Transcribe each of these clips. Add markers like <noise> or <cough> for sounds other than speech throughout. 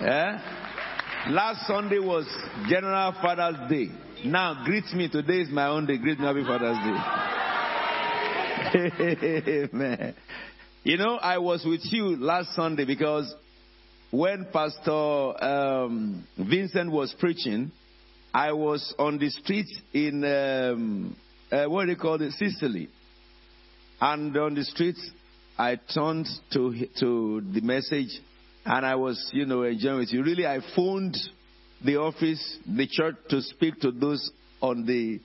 Eh? Last Sunday was General Father's Day. Now greet me. Today is my own day. Greet me happy Father's Day. <laughs> Amen. You know, I was with you last Sunday because when Pastor um, Vincent was preaching, I was on the street in um, uh, what do you call it, Sicily, and on the street I turned to to the message, and I was, you know, enjoying it. Really, I phoned the office, the church, to speak to those on the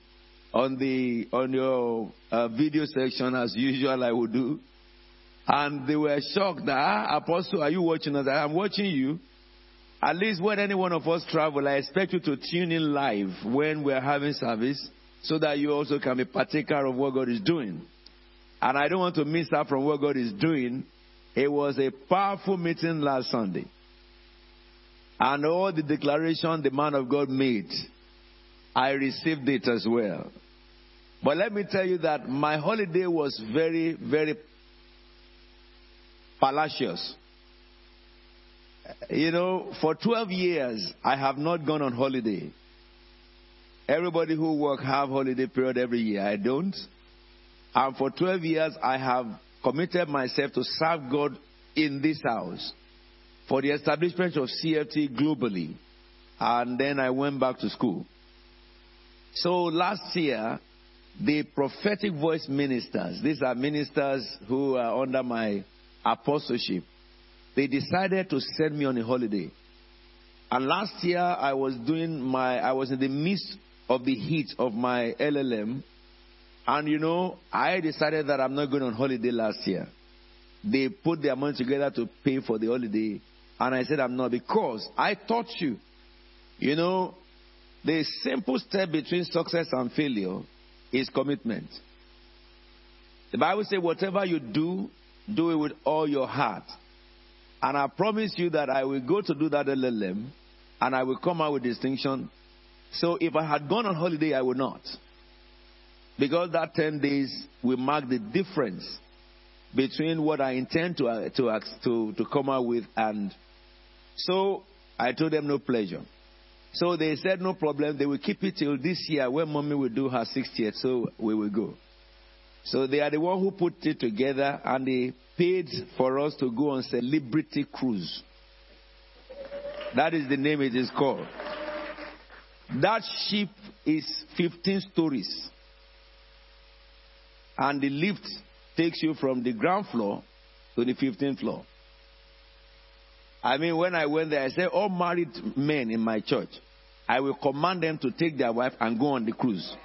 on the on your uh, video section as usual. I would do, and they were shocked that ah, Apostle, are you watching us? I'm watching you. At least when any one of us travel, I expect you to tune in live when we're having service, so that you also can be partaker of what God is doing. And I don't want to miss out from what God is doing. It was a powerful meeting last Sunday. And all the declaration the man of God made, I received it as well. But let me tell you that my holiday was very, very fallacious. You know, for 12 years, I have not gone on holiday. Everybody who work have holiday period every year. I don't. And for 12 years, I have committed myself to serve God in this house for the establishment of CFT globally. And then I went back to school. So last year, the prophetic voice ministers, these are ministers who are under my apostleship, they decided to send me on a holiday. And last year I was doing my I was in the midst of the heat of my LLM and you know, I decided that I'm not going on holiday last year. They put their money together to pay for the holiday. And I said, I'm not because I taught you. You know, the simple step between success and failure is commitment. The Bible says, whatever you do, do it with all your heart. And I promise you that I will go to do that LLM and I will come out with distinction. So if I had gone on holiday, I would not. Because that 10 days will mark the difference between what I intend to, uh, to, to, to come out with and so I told them no pleasure. So they said no problem. They will keep it till this year when mommy will do her 60th. So we will go. So they are the one who put it together and they paid for us to go on celebrity cruise. That is the name it is called. That ship is 15 stories. And the lift takes you from the ground floor to the 15th floor. I mean, when I went there, I said, all married men in my church, I will command them to take their wife and go on the cruise.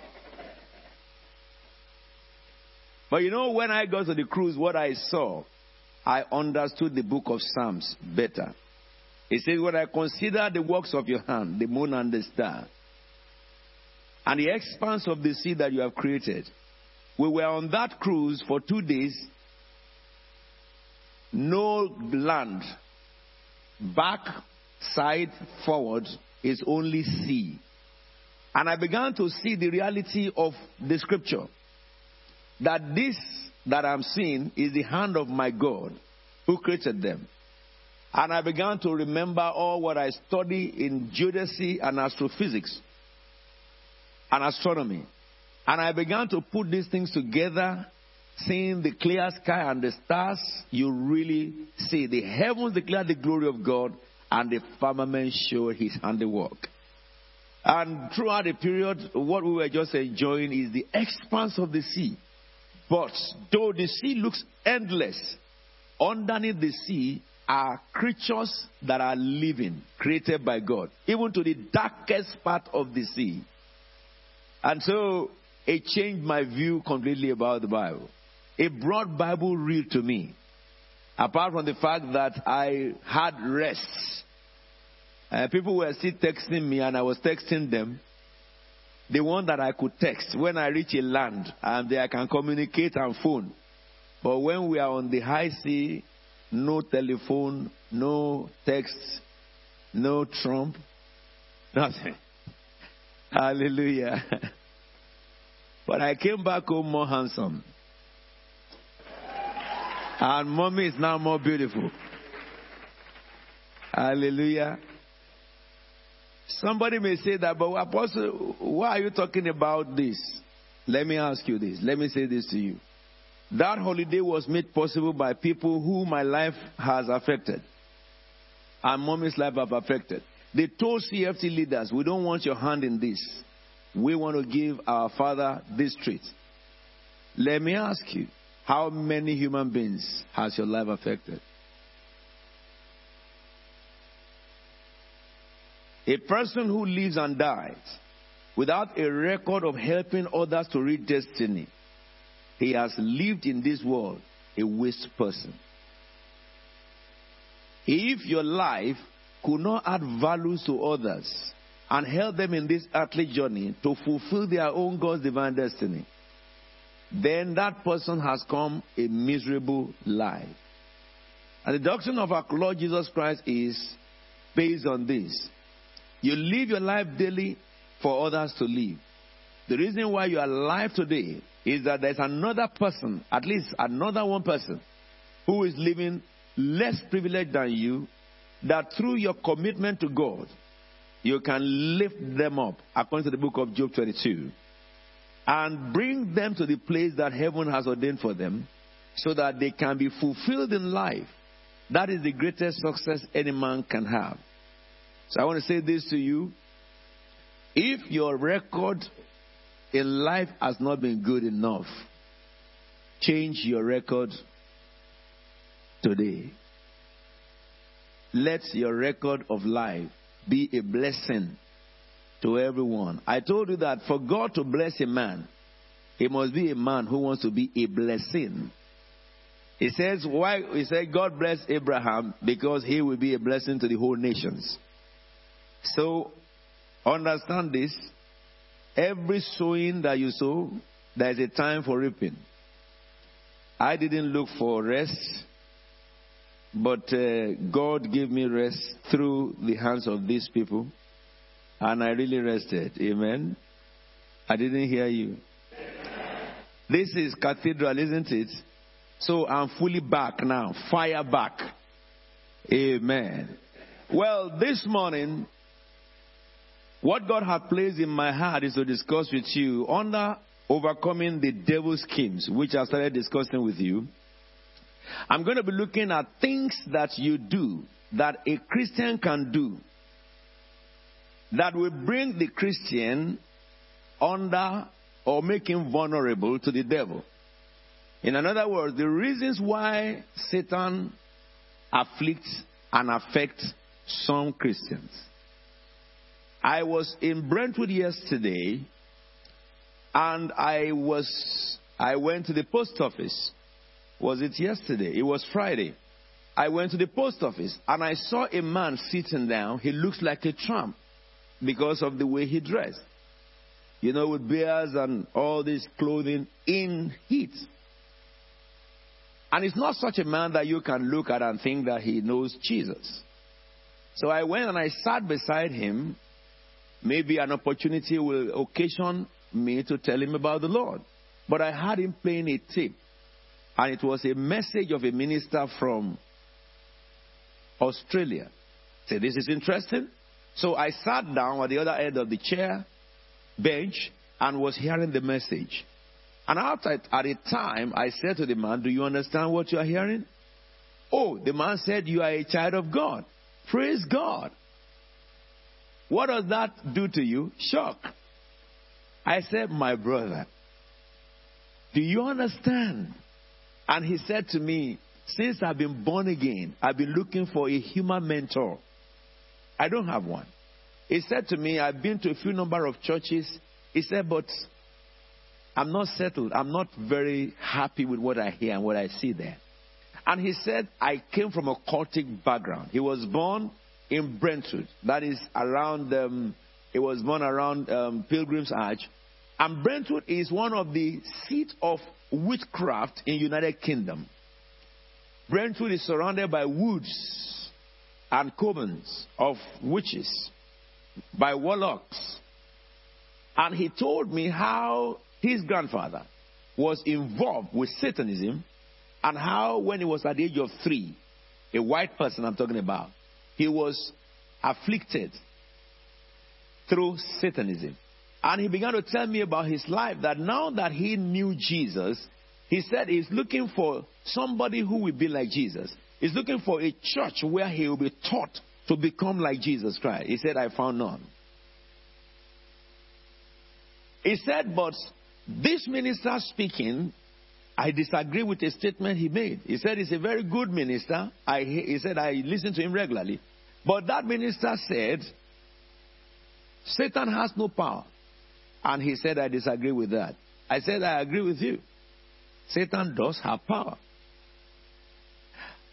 But you know, when I got to the cruise, what I saw, I understood the book of Psalms better. It says, When I consider the works of your hand, the moon and the star, and the expanse of the sea that you have created, we were on that cruise for two days. No land. Back, side, forward is only sea. And I began to see the reality of the scripture. That this that I'm seeing is the hand of my God who created them. And I began to remember all what I studied in geodesy and astrophysics and astronomy. And I began to put these things together, seeing the clear sky and the stars. You really see the heavens declare the glory of God, and the firmament show his handiwork. And throughout the period, what we were just enjoying is the expanse of the sea. But though the sea looks endless, underneath the sea are creatures that are living, created by God, even to the darkest part of the sea. And so it changed my view completely about the Bible. It brought Bible real to me. Apart from the fact that I had rest. Uh, people were still texting me and I was texting them. The one that I could text when I reach a land and I can communicate and phone. But when we are on the high sea, no telephone, no text, no Trump, <laughs> nothing. Hallelujah. <laughs> But I came back home more handsome. And mommy is now more beautiful. Hallelujah. Somebody may say that, but Apostle, why are you talking about this? Let me ask you this. Let me say this to you. That holiday was made possible by people who my life has affected and mommy's life have affected. They told CFT leaders, we don't want your hand in this. We want to give our father this treat. Let me ask you, how many human beings has your life affected? A person who lives and dies without a record of helping others to reach destiny, he has lived in this world a waste person. If your life could not add values to others and help them in this earthly journey to fulfill their own God's divine destiny, then that person has come a miserable life. And the doctrine of our Lord Jesus Christ is based on this. You live your life daily for others to live. The reason why you are alive today is that there's another person, at least another one person, who is living less privileged than you, that through your commitment to God, you can lift them up, according to the book of Job 22, and bring them to the place that heaven has ordained for them so that they can be fulfilled in life. That is the greatest success any man can have. So I want to say this to you. If your record in life has not been good enough, change your record today. Let your record of life be a blessing to everyone. I told you that for God to bless a man, he must be a man who wants to be a blessing. He says, why? He said, God bless Abraham because he will be a blessing to the whole nations. So, understand this. Every sowing that you sow, there is a time for reaping. I didn't look for rest. But uh, God gave me rest through the hands of these people, and I really rested. Amen. I didn't hear you. This is cathedral, isn't it? So I'm fully back now. Fire back. Amen. Well, this morning, what God has placed in my heart is to discuss with you under overcoming the devil's schemes, which I started discussing with you. I'm going to be looking at things that you do that a Christian can do that will bring the Christian under or make him vulnerable to the devil. In other words, the reasons why Satan afflicts and affects some Christians. I was in Brentwood yesterday and I was I went to the post office was it yesterday? It was Friday. I went to the post office and I saw a man sitting down. He looks like a tramp because of the way he dressed. You know, with bears and all this clothing in heat. And it's not such a man that you can look at and think that he knows Jesus. So I went and I sat beside him. Maybe an opportunity will occasion me to tell him about the Lord. But I had him playing a tape and it was a message of a minister from Australia. Say, this is interesting. So I sat down at the other end of the chair, bench, and was hearing the message. And after, at a time, I said to the man, Do you understand what you are hearing? Oh, the man said, You are a child of God. Praise God. What does that do to you? Shock. I said, My brother, do you understand and he said to me, Since I've been born again, I've been looking for a human mentor. I don't have one. He said to me, I've been to a few number of churches. He said, But I'm not settled. I'm not very happy with what I hear and what I see there. And he said, I came from a cultic background. He was born in Brentwood. That is around, um, he was born around um, Pilgrim's Hatch. And Brentwood is one of the seat of witchcraft in United Kingdom. Brentwood is surrounded by woods and covens of witches, by warlocks. And he told me how his grandfather was involved with Satanism and how, when he was at the age of three, a white person I'm talking about, he was afflicted through Satanism. And he began to tell me about his life that now that he knew Jesus, he said he's looking for somebody who will be like Jesus. He's looking for a church where he will be taught to become like Jesus Christ. He said, I found none. He said, but this minister speaking, I disagree with a statement he made. He said he's a very good minister. I, he said I listen to him regularly. But that minister said, Satan has no power. And he said, I disagree with that. I said, I agree with you. Satan does have power.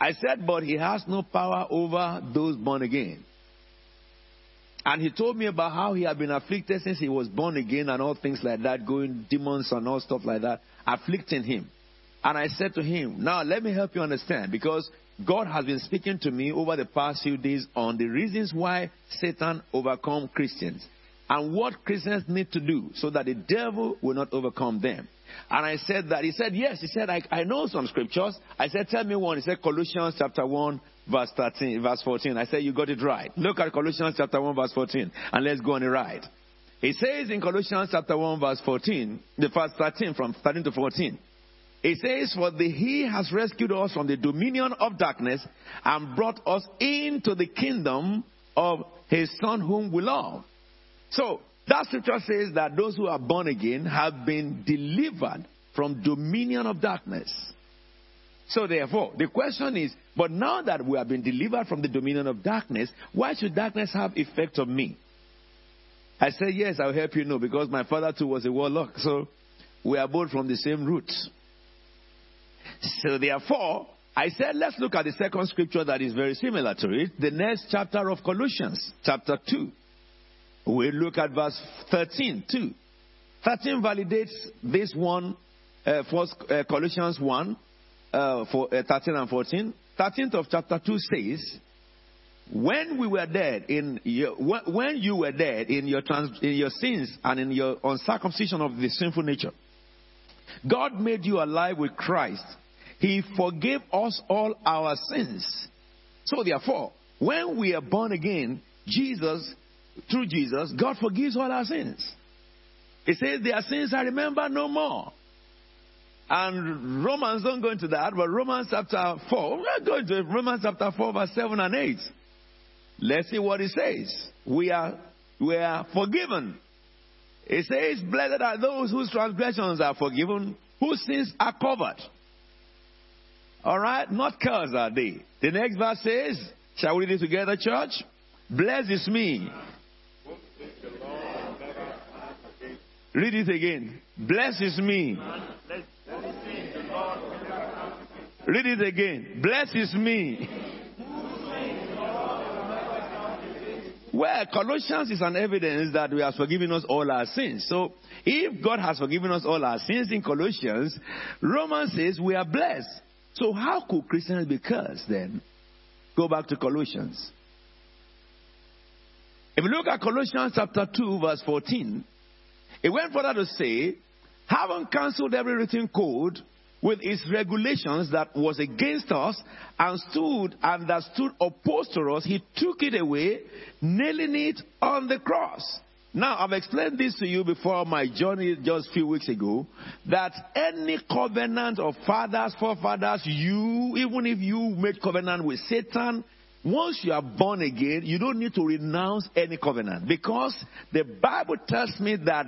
I said, but he has no power over those born again. And he told me about how he had been afflicted since he was born again and all things like that, going demons and all stuff like that, afflicting him. And I said to him, Now let me help you understand because God has been speaking to me over the past few days on the reasons why Satan overcome Christians and what Christians need to do so that the devil will not overcome them. And I said that. He said, Yes. He said, I, I know some scriptures. I said, Tell me one. He said, Colossians chapter 1, verse 13, verse 14. I said, You got it right. Look at Colossians chapter 1, verse 14, and let's go on the ride. He says in Colossians chapter 1, verse 14, the verse 13, from 13 to 14. It says, For the, he has rescued us from the dominion of darkness and brought us into the kingdom of his Son whom we love. So, that scripture says that those who are born again have been delivered from dominion of darkness. So therefore, the question is, but now that we have been delivered from the dominion of darkness, why should darkness have effect on me? I said, yes, I'll help you know, because my father too was a warlock, so we are both from the same root. So therefore, I said, let's look at the second scripture that is very similar to it, the next chapter of Colossians, chapter 2. We look at verse 13 too. 13 validates this one, uh, first, uh, Colossians 1, uh, for, uh, 13 and 14. 13th of chapter 2 says, when we were dead in your, when you were dead in your trans, in your sins and in your uncircumcision of the sinful nature, God made you alive with Christ. He forgave us all our sins. So therefore, when we are born again, Jesus through Jesus, God forgives all our sins. He says, Their sins I remember no more. And Romans don't go into that, but Romans chapter 4, we're going to Romans chapter 4, verse 7 and 8. Let's see what it says. We are, we are forgiven. It says, Blessed are those whose transgressions are forgiven, whose sins are covered. All right? Not cursed are they. The next verse says, Shall we read it together, church? Blessed is me Read it again. Blesses me. Read it again. Blesses me. Well, Colossians is an evidence that we have forgiven us all our sins. So, if God has forgiven us all our sins in Colossians, Romans says we are blessed. So, how could Christians be cursed then? Go back to Colossians. If you look at Colossians chapter 2, verse 14, it went further to say, having cancelled every written code with its regulations that was against us and stood and that stood opposed to us, he took it away, nailing it on the cross. Now, I've explained this to you before my journey just a few weeks ago that any covenant of fathers, forefathers, you, even if you made covenant with Satan, once you are born again, you don't need to renounce any covenant because the Bible tells me that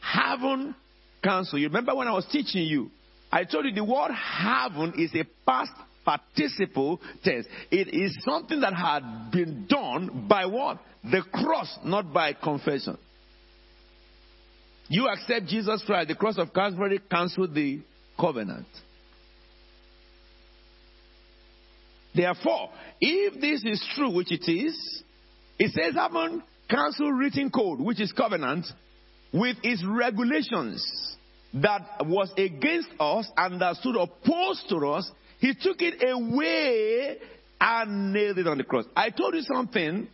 heaven counsel. You remember when I was teaching you, I told you the word heaven is a past participle tense. It is something that had been done by what? The cross, not by confession. You accept Jesus Christ, the cross of Calvary canceled the covenant. Therefore, if this is true, which it is, it says having cancel written code, which is covenant, with its regulations that was against us and that stood opposed to us, he took it away and nailed it on the cross. I told you something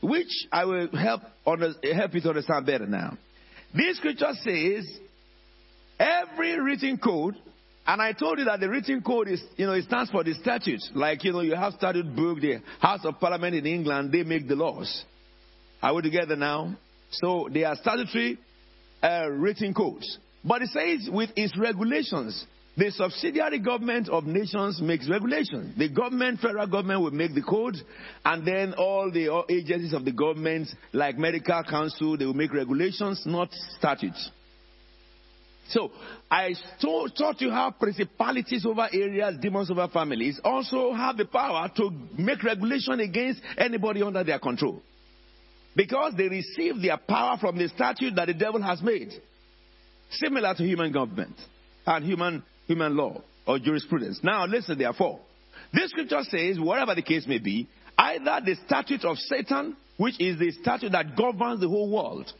which I will help, help you to understand better now. This scripture says every written code And I told you that the written code is, you know, it stands for the statutes. Like, you know, you have statute book, the House of Parliament in England, they make the laws. Are we together now? So they are statutory uh, written codes. But it says with its regulations. The subsidiary government of nations makes regulations. The government, federal government, will make the code, and then all the agencies of the government, like medical council, they will make regulations, not statutes. So I taught you how principalities over areas, demons over families, also have the power to make regulation against anybody under their control. Because they receive their power from the statute that the devil has made. Similar to human government and human, human law or jurisprudence. Now listen therefore. This scripture says, whatever the case may be, either the statute of Satan, which is the statute that governs the whole world,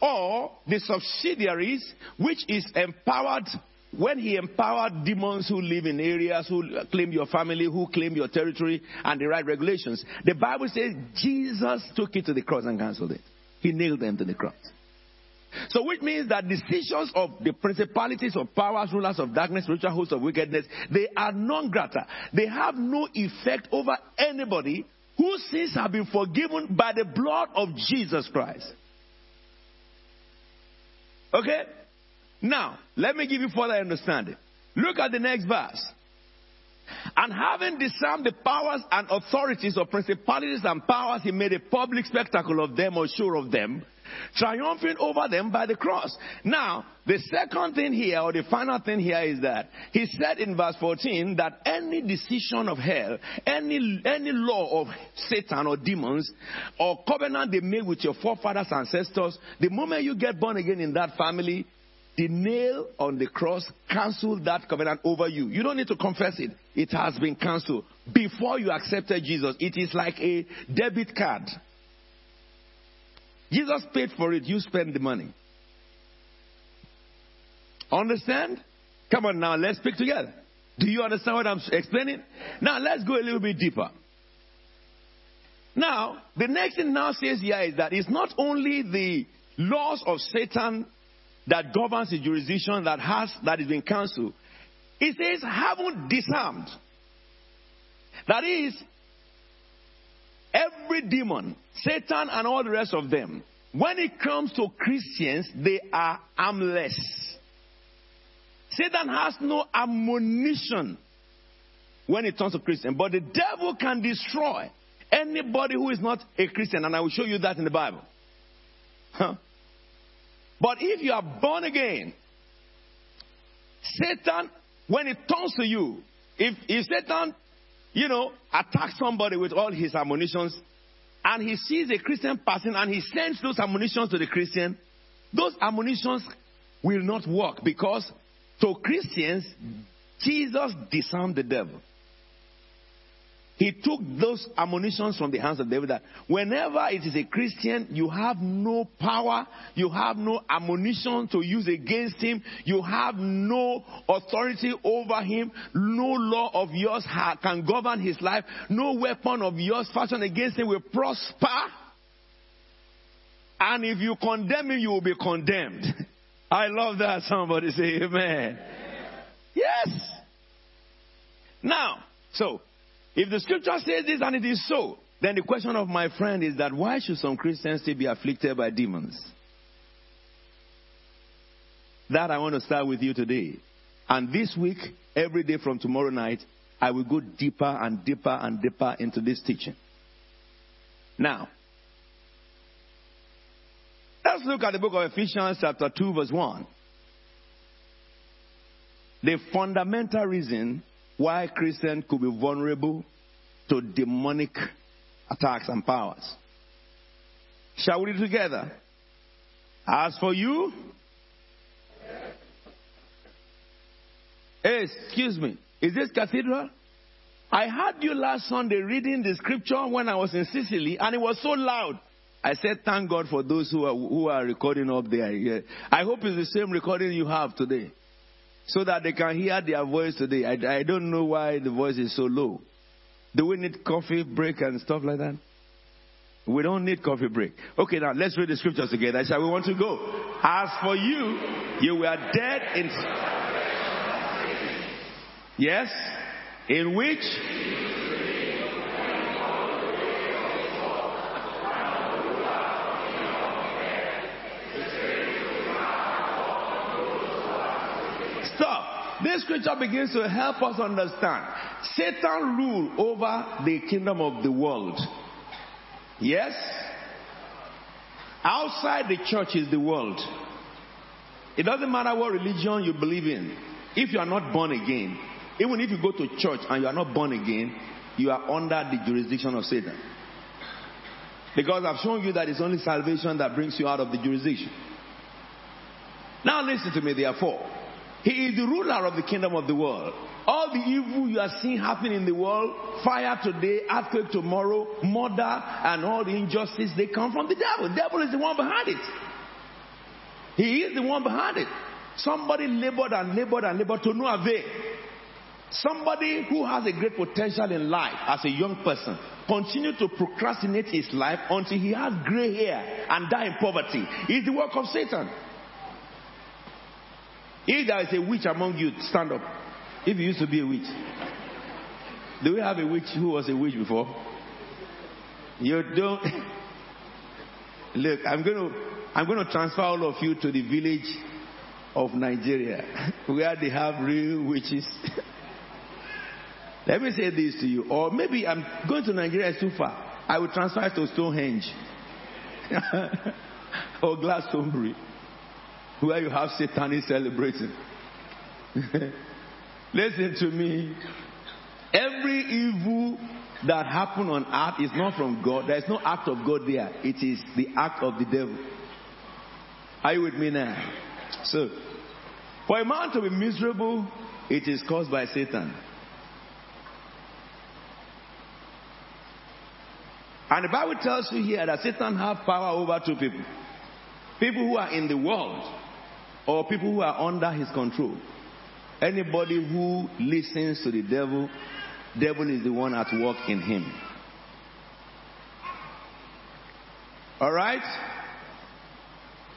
or the subsidiaries, which is empowered when he empowered demons who live in areas, who claim your family, who claim your territory, and the right regulations. The Bible says Jesus took it to the cross and cancelled it. He nailed them to the cross. So, which means that decisions of the principalities of powers, rulers of darkness, spiritual hosts of wickedness, they are non grata. They have no effect over anybody whose sins have been forgiven by the blood of Jesus Christ. Okay? Now, let me give you further understanding. Look at the next verse. And having disarmed the powers and authorities of principalities and powers, he made a public spectacle of them or show of them, triumphing over them by the cross. Now, the second thing here, or the final thing here, is that he said in verse 14 that any decision of hell, any, any law of Satan or demons, or covenant they made with your forefathers, and ancestors, the moment you get born again in that family, the nail on the cross canceled that covenant over you. You don't need to confess it. It has been cancelled. Before you accepted Jesus, it is like a debit card. Jesus paid for it, you spend the money. Understand? Come on now, let's speak together. Do you understand what I'm explaining? Now, let's go a little bit deeper. Now, the next thing now says here is that it's not only the laws of Satan that governs the jurisdiction that has that is been cancelled. It says, haven't disarmed. That is, every demon, Satan and all the rest of them, when it comes to Christians, they are armless. Satan has no ammunition when it comes to Christian, but the devil can destroy anybody who is not a Christian, and I will show you that in the Bible. Huh? But if you are born again, Satan, when it turns to you, if, if Satan, you know, attacks somebody with all his ammunitions, and he sees a Christian person and he sends those ammunitions to the Christian, those ammunitions will not work because to Christians, Jesus disarmed the devil. He took those ammunitions from the hands of David. That whenever it is a Christian, you have no power, you have no ammunition to use against him, you have no authority over him, no law of yours can govern his life, no weapon of yours fashioned against him will prosper. And if you condemn him, you will be condemned. <laughs> I love that. Somebody say amen. Yes. Now, so if the scripture says this and it is so, then the question of my friend is that why should some Christians still be afflicted by demons? That I want to start with you today. And this week, every day from tomorrow night, I will go deeper and deeper and deeper into this teaching. Now, let's look at the book of Ephesians, chapter 2, verse 1. The fundamental reason why Christians could be vulnerable to demonic attacks and powers. Shall we together? As for you, hey, excuse me, is this cathedral? I heard you last Sunday reading the scripture when I was in Sicily, and it was so loud. I said, Thank God for those who are, who are recording up there. I hope it's the same recording you have today so that they can hear their voice today. I, I don't know why the voice is so low. Do we need coffee break and stuff like that? We don't need coffee break. Okay, now let's read the scriptures together. Shall we want to go? As for you, you were dead in. Yes? In which? Stop. This scripture begins to help us understand. Satan rule over the kingdom of the world. Yes? Outside the church is the world. It doesn't matter what religion you believe in. If you are not born again, even if you go to church and you are not born again, you are under the jurisdiction of Satan. Because I've shown you that it's only salvation that brings you out of the jurisdiction. Now listen to me, therefore. He is the ruler of the kingdom of the world. All the evil you are seeing happening in the world, fire today, earthquake tomorrow, murder, and all the injustice, they come from the devil. The devil is the one behind it. He is the one behind it. Somebody labored and labored and labored to no avail. Somebody who has a great potential in life as a young person continue to procrastinate his life until he has gray hair and die in poverty. Is the work of Satan. If there is a witch among you, stand up. If you used to be a witch. Do we have a witch who was a witch before? You don't. <laughs> Look, I'm going to I'm going to transfer all of you to the village of Nigeria <laughs> where they have real witches. <laughs> Let me say this to you. Or maybe I'm going to Nigeria is too far. I will transfer to Stonehenge or Glastonbury where you have Satan is celebrating. <laughs> Listen to me. Every evil that happened on earth is not from God. There is no act of God there. It is the act of the devil. Are you with me now? So, for a man to be miserable, it is caused by Satan. And the Bible tells you here that Satan has power over two people. People who are in the world or people who are under his control. Anybody who listens to the devil, devil is the one at work in him. All right?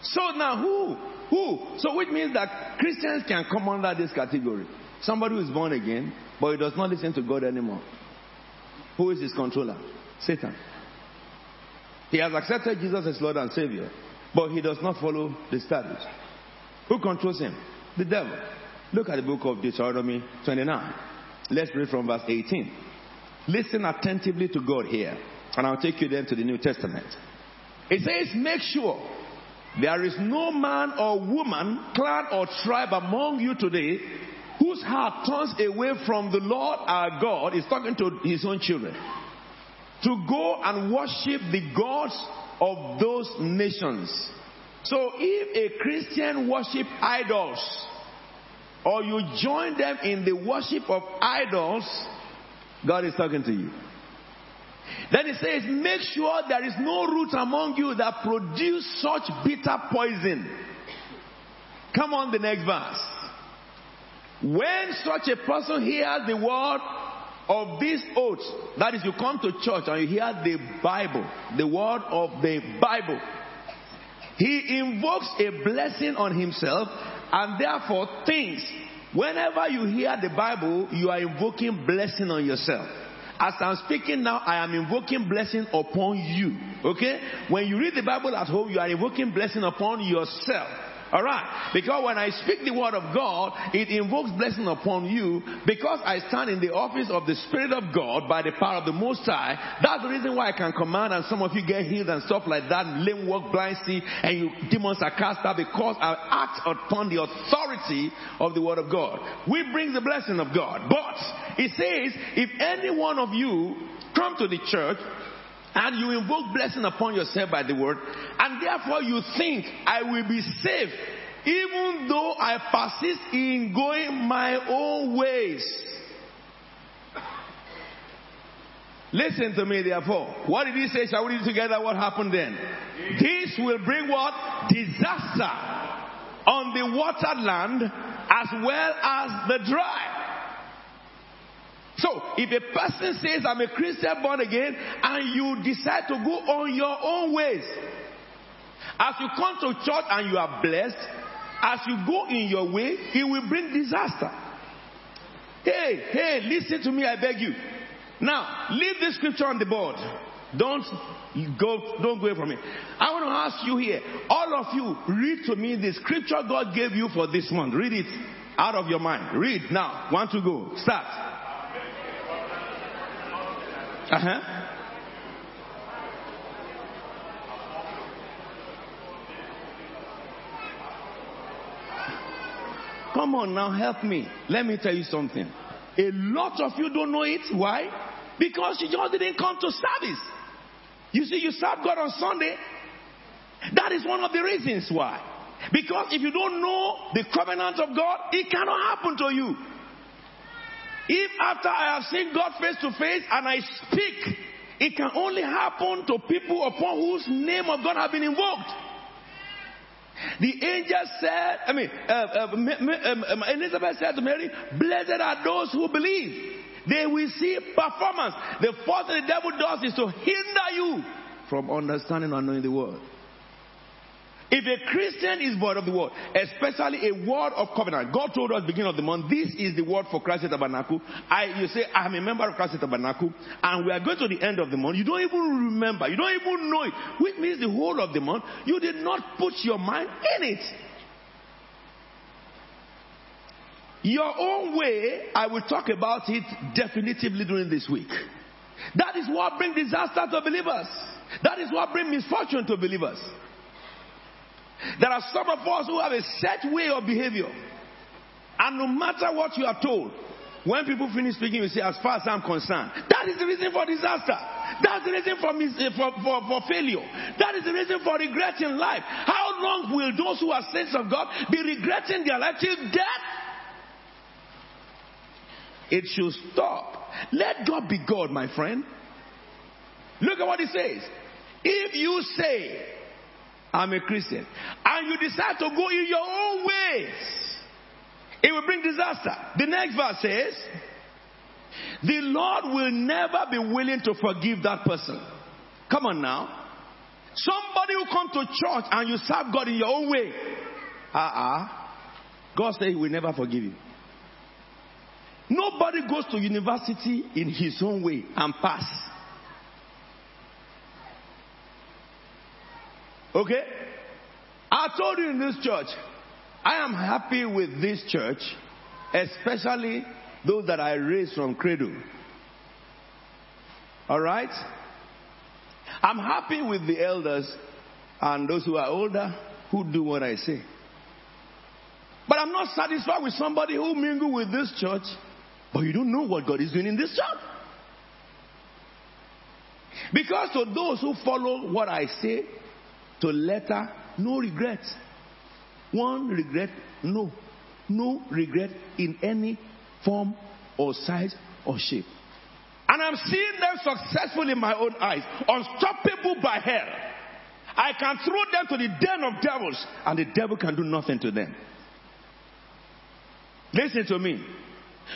So now who? Who? So which means that Christians can come under this category. Somebody who is born again, but he does not listen to God anymore. Who is his controller? Satan. He has accepted Jesus as Lord and Savior, but he does not follow the statutes. Who controls him? The devil. Look at the book of Deuteronomy 29. Let's read from verse 18. Listen attentively to God here, and I'll take you then to the New Testament. It says, Make sure there is no man or woman, clan or tribe among you today whose heart turns away from the Lord our God, is talking to his own children, to go and worship the gods of those nations. So if a Christian worship idols, or you join them in the worship of idols, God is talking to you. Then he says, make sure there is no root among you that produce such bitter poison. Come on, the next verse. When such a person hears the word of this oath, that is, you come to church and you hear the Bible, the word of the Bible, he invokes a blessing on himself and therefore thinks whenever you hear the Bible, you are invoking blessing on yourself. As I'm speaking now, I am invoking blessing upon you. Okay? When you read the Bible at home, you are invoking blessing upon yourself. Alright? Because when I speak the word of God, it invokes blessing upon you because I stand in the office of the Spirit of God by the power of the Most High. That's the reason why I can command and some of you get healed and stuff like that, lame walk, blind see, and you demons are cast out because I act upon the authority of the word of God. We bring the blessing of God. But it says, if any one of you come to the church and you invoke blessing upon yourself by the word, and therefore you think, I will be safe, even though I persist in going my own ways. Listen to me, therefore. What did he say? Shall we read together what happened then? This will bring what? Disaster on the watered land as well as the dry. So, if a person says, I'm a Christian born again, and you decide to go on your own ways, as you come to church and you are blessed, as you go in your way, it will bring disaster. Hey, hey, listen to me, I beg you. Now, leave this scripture on the board. Don't go, don't go away from it. I want to ask you here, all of you, read to me the scripture God gave you for this month. Read it out of your mind. Read now. One to go. Start. Uh huh. Come on now, help me. Let me tell you something. A lot of you don't know it. Why? Because you just didn't come to service. You see, you serve God on Sunday. That is one of the reasons why. Because if you don't know the covenant of God, it cannot happen to you. If after I have seen God face to face and I speak, it can only happen to people upon whose name of God have been invoked. The angel said, I mean, uh, uh, um, um, Elizabeth said to Mary, Blessed are those who believe. They will see performance. The first thing the devil does is to hinder you from understanding and knowing the word. If a Christian is born of the word, especially a word of covenant, God told us beginning of the month, this is the word for Christ Tabernacle. I, you say, I'm a member of Christ Tabernacle, and we are going to the end of the month. You don't even remember. You don't even know it, which means the whole of the month, you did not put your mind in it. Your own way, I will talk about it definitively during this week. That is what brings disaster to believers. That is what brings misfortune to believers. There are some of us who have a set way of behavior. And no matter what you are told, when people finish speaking, you say, as far as I'm concerned, that is the reason for disaster. That's the reason for, mis- eh, for, for, for failure. That is the reason for regret in life. How long will those who are saints of God be regretting their life till death? It should stop. Let God be God, my friend. Look at what he says. If you say, I'm a Christian. And you decide to go in your own ways. It will bring disaster. The next verse says, the Lord will never be willing to forgive that person. Come on now. Somebody who come to church and you serve God in your own way. Uh-uh. God said he will never forgive you. Nobody goes to university in his own way and pass. Okay? I told you in this church, I am happy with this church, especially those that I raised from cradle. Alright? I'm happy with the elders and those who are older who do what I say. But I'm not satisfied with somebody who mingle with this church, but you don't know what God is doing in this church. Because to those who follow what I say, to letter, no regret. One regret, no. No regret in any form or size or shape. And I'm seeing them successful in my own eyes, unstoppable by hell. I can throw them to the den of devils, and the devil can do nothing to them. Listen to me.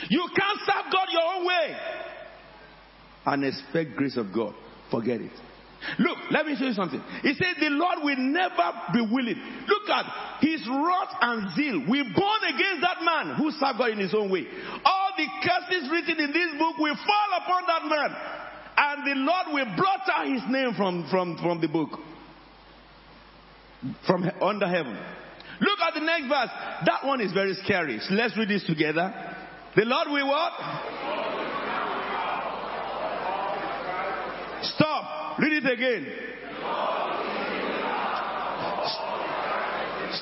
You can't serve God your own way and expect grace of God. Forget it. Look, let me show you something. He said the Lord will never be willing. Look at his wrath and zeal We burn against that man who served God in his own way. All the curses written in this book will fall upon that man. And the Lord will blot out his name from, from, from the book. From under heaven. Look at the next verse. That one is very scary. So let's read this together. The Lord will what? Stop. Read it again.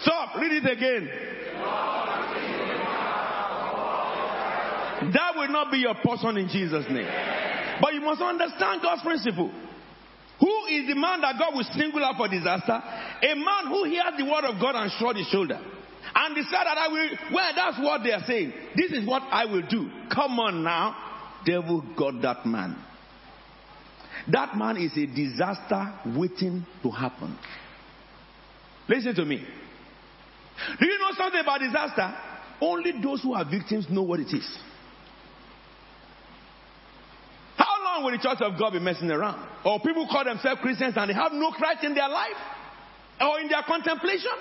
Stop. Read it again. That will not be your portion in Jesus' name. But you must understand God's principle. Who is the man that God will single out for disaster? A man who hears the word of God and shrugs his shoulder. And decide that I will, well, that's what they are saying. This is what I will do. Come on now. Devil got that man. That man is a disaster waiting to happen. Listen to me. Do you know something about disaster? Only those who are victims know what it is. How long will the church of God be messing around? Or people call themselves Christians and they have no Christ in their life or in their contemplation?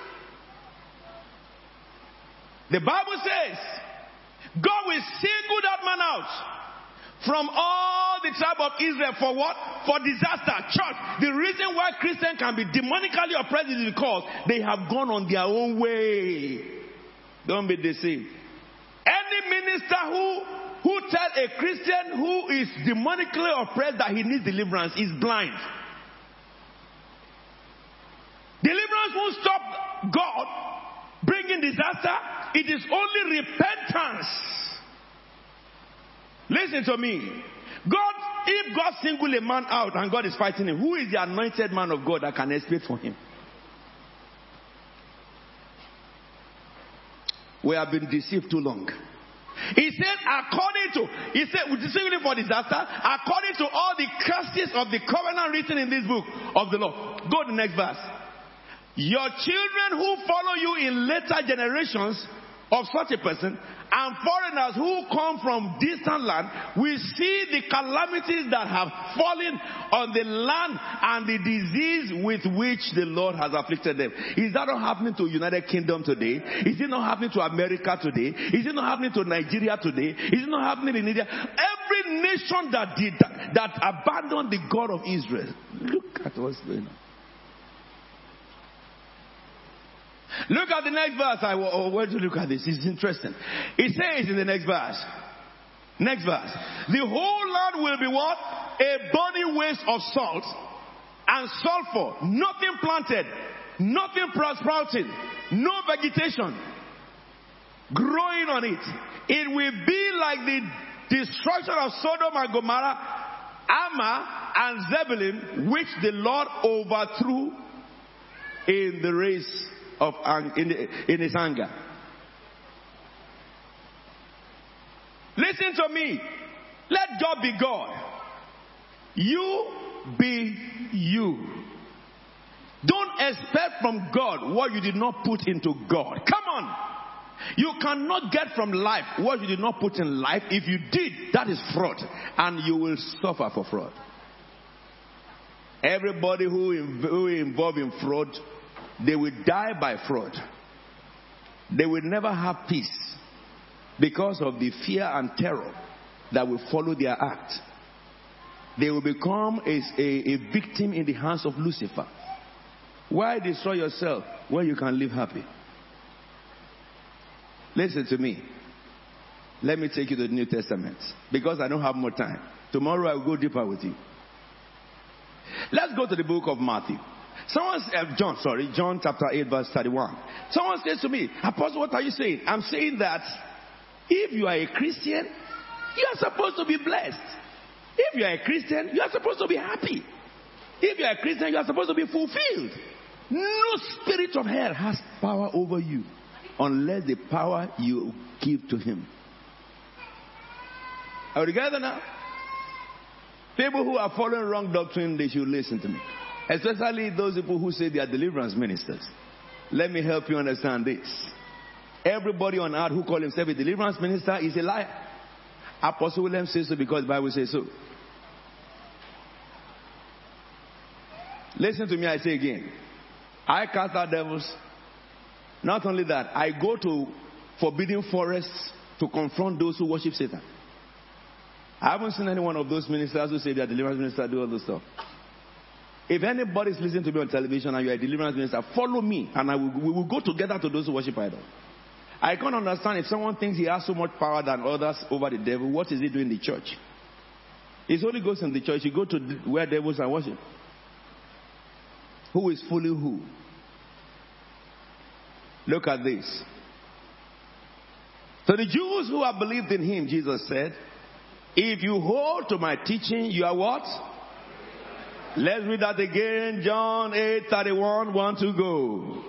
The Bible says, God will single that man out from all the tribe of Israel for what? For disaster. Church, the reason why Christians can be demonically oppressed is because they have gone on their own way. Don't be deceived. Any minister who who tell a Christian who is demonically oppressed that he needs deliverance is blind. Deliverance won't stop God bringing disaster. It is only repentance. Listen to me. God, if God single a man out and God is fighting him, who is the anointed man of God that can escape from him? We have been deceived too long. He said, according to, he said, deceiving for disaster, according to all the curses of the covenant written in this book of the law. Go to the next verse. Your children who follow you in later generations of such a person and foreigners who come from distant land will see the calamities that have fallen on the land and the disease with which the Lord has afflicted them. Is that not happening to United Kingdom today? Is it not happening to America today? Is it not happening to Nigeria today? Is it not happening in India? Every nation that did that, that abandoned the God of Israel. Look at what's going on. Look at the next verse. I want oh, to look at this. It's interesting. It says in the next verse. Next verse. The whole land will be what? A burning waste of salt and sulfur. Nothing planted. Nothing sprouting. No vegetation growing on it. It will be like the destruction of Sodom and Gomorrah, Admah and Zebulun, which the Lord overthrew in the race of in, in his anger. Listen to me. Let God be God. You be you. Don't expect from God what you did not put into God. Come on. You cannot get from life what you did not put in life. If you did, that is fraud. And you will suffer for fraud. Everybody who, who involved in fraud they will die by fraud. They will never have peace because of the fear and terror that will follow their act. They will become a, a, a victim in the hands of Lucifer. Why destroy yourself when you can live happy? Listen to me. Let me take you to the New Testament because I don't have more time. Tomorrow I will go deeper with you. Let's go to the book of Matthew. Someone, uh, John, sorry, John chapter 8, verse 31. Someone says to me, Apostle, what are you saying? I'm saying that if you are a Christian, you are supposed to be blessed. If you are a Christian, you are supposed to be happy. If you are a Christian, you are supposed to be fulfilled. No spirit of hell has power over you unless the power you give to him. Are we together now? People who are following wrong doctrine, they should listen to me. Especially those people who say they are deliverance ministers. Let me help you understand this. Everybody on earth who call himself a deliverance minister is a liar. Apostle William says so because the Bible says so. Listen to me, I say again. I cast out devils. Not only that, I go to forbidden forests to confront those who worship Satan. I haven't seen any one of those ministers who say they're deliverance ministers do all this stuff. If anybody's listening to me on television and you're a deliverance minister, follow me and I will, we will go together to those who worship idol. I can't understand if someone thinks he has so much power than others over the devil, what is he doing in the church? It's Holy Ghost in the church. You go to where devils are worship. Who is fully who? Look at this. So the Jews who have believed in him, Jesus said, if you hold to my teaching, you are what? Let's read that again. John 8 31, 1 to go.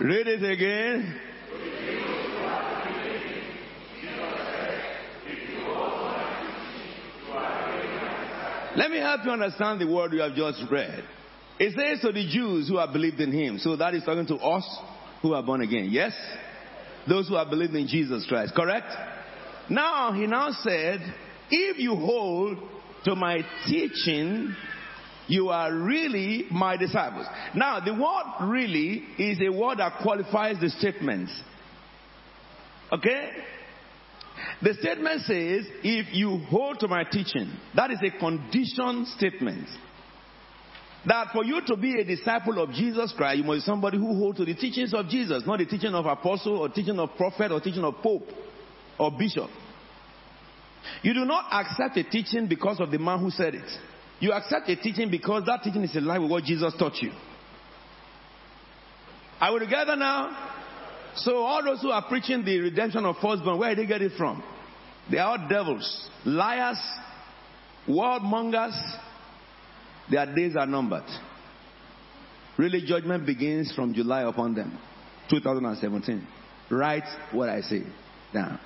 Read it again. Let me help you understand the word you have just read. It says to the Jews who have believed in him. So that is talking to us who are born again. Yes? Those who have believed in Jesus Christ, correct? Now, he now said, if you hold to my teaching, you are really my disciples. Now, the word really is a word that qualifies the statement. Okay? The statement says, if you hold to my teaching, that is a condition statement. That for you to be a disciple of Jesus Christ, you must be somebody who holds to the teachings of Jesus, not the teaching of apostle or teaching of prophet or teaching of pope or bishop. You do not accept a teaching because of the man who said it. You accept a teaching because that teaching is in line with what Jesus taught you. Are we together now? So all those who are preaching the redemption of firstborn, where did they get it from? They are all devils, liars, world mongers. Their days are numbered. Really, judgment begins from July upon them, 2017. Write what I say down.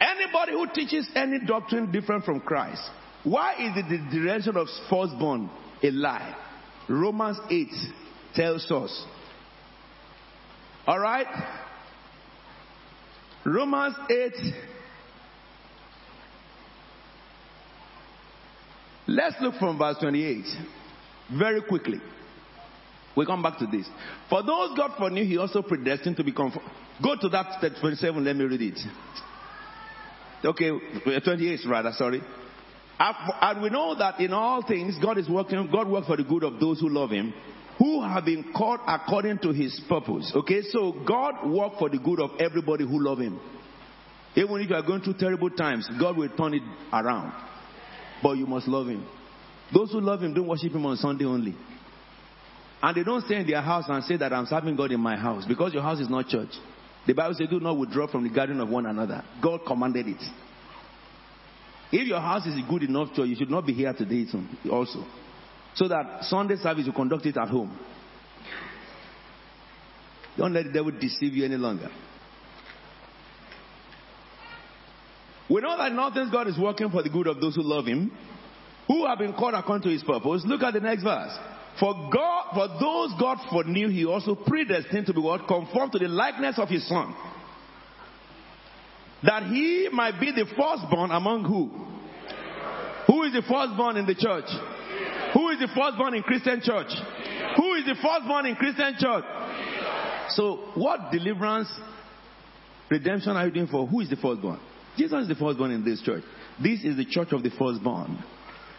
Anybody who teaches any doctrine different from Christ, why is the direction of firstborn a lie? Romans 8 tells us. All right? Romans 8. Let's look from verse 28 very quickly. We come back to this. For those God foreknew, He also predestined to be conformed. Go to that 27, let me read it. Okay, uh, 28 rather, sorry. And we know that in all things, God is working, God works for the good of those who love Him, who have been called according to His purpose. Okay, so God works for the good of everybody who love Him. Even if you are going through terrible times, God will turn it around. But you must love Him. Those who love Him don't worship Him on Sunday only. And they don't stay in their house and say that I'm serving God in my house because your house is not church. The Bible says, do not withdraw from the garden of one another. God commanded it. If your house is good enough church, you should not be here today also. So that Sunday service, you conduct it at home. Don't let the devil deceive you any longer. We know that nothing God is working for the good of those who love Him, who have been called according to His purpose. Look at the next verse. For God, for those God foreknew, He also predestined to be what? Conformed to the likeness of His Son. That He might be the firstborn among who? Who is the firstborn in the church? Who is the firstborn in Christian church? Who is the firstborn in Christian church? So, what deliverance, redemption are you doing for? Who is the firstborn? Jesus is the firstborn in this church. This is the church of the firstborn.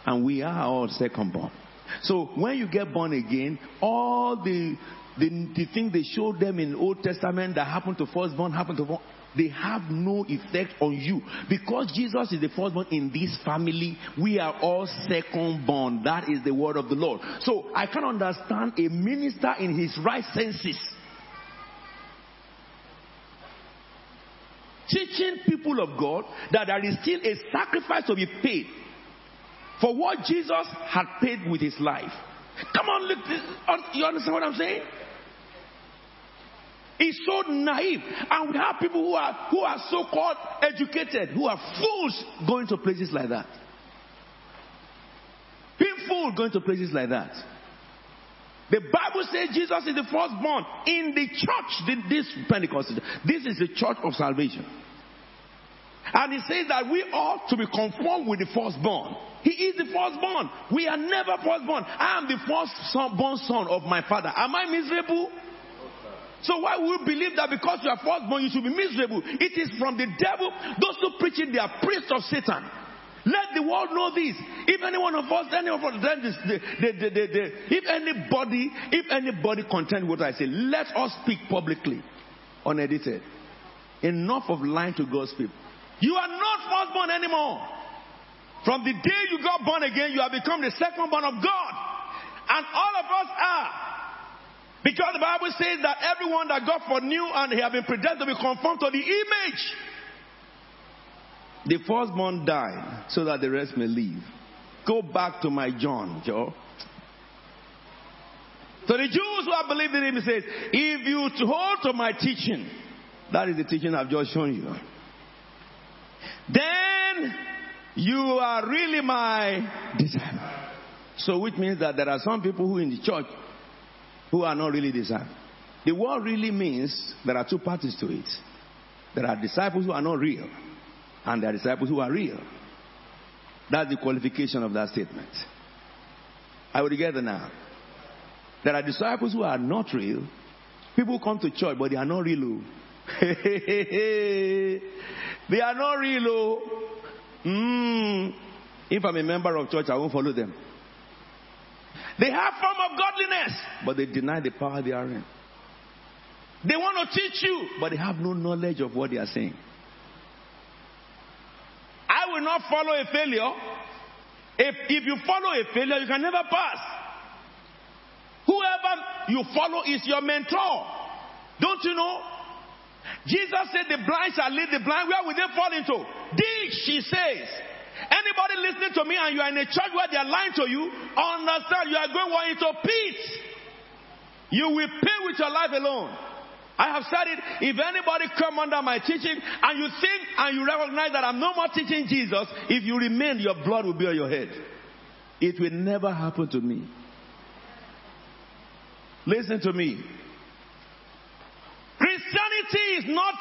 And we are all secondborn. So when you get born again, all the the, the they showed them in Old Testament that happened to firstborn happened to firstborn, they have no effect on you because Jesus is the firstborn in this family. We are all secondborn. That is the word of the Lord. So I can understand a minister in his right senses teaching people of God that there is still a sacrifice to be paid for what Jesus had paid with his life. Come on, look, you understand what I'm saying? It's so naive. And we have people who are, who are so called educated, who are fools going to places like that. Being fools going to places like that. The Bible says Jesus is the firstborn in the church, this Pentecost. This is the church of salvation. And he says that we ought to be conformed with the firstborn. He is the firstborn. We are never firstborn. I am the firstborn son of my father. Am I miserable? So why would you believe that because you are firstborn you should be miserable? It is from the devil. Those who preach it, they are priests of Satan. Let the world know this. If any one of us, any of us, then this, the, the, the, if anybody, if anybody contend with what I say, let us speak publicly, unedited. Enough of lying to God's people. You are not firstborn anymore. From the day you got born again, you have become the secondborn of God. And all of us are. Because the Bible says that everyone that God foreknew and he have been predestined to be conformed to the image. The firstborn died so that the rest may live. Go back to my John, Joe. So the Jews who have believed in him, says, if you hold to my teaching, that is the teaching I've just shown you then you are really my disciple. So, which means that there are some people who in the church who are not really disciples. The word really means there are two parties to it. There are disciples who are not real, and there are disciples who are real. That's the qualification of that statement. Are we together now? There are disciples who are not real. People come to church, but they are not real. oh. <laughs> they are not real. Mm. If I'm a member of church, I won't follow them. They have form of godliness, but they deny the power they are in. They want to teach you, but they have no knowledge of what they are saying. Will not follow a failure. If, if you follow a failure, you can never pass. Whoever you follow is your mentor. Don't you know? Jesus said the blind shall lead the blind. Where will they fall into? Dig, she says. Anybody listening to me and you are in a church where they are lying to you, understand you are going into pit. You will pay with your life alone. I have said it. If anybody come under my teaching and you think and you recognize that I'm no more teaching Jesus, if you remain, your blood will be on your head. It will never happen to me. Listen to me. Christianity is not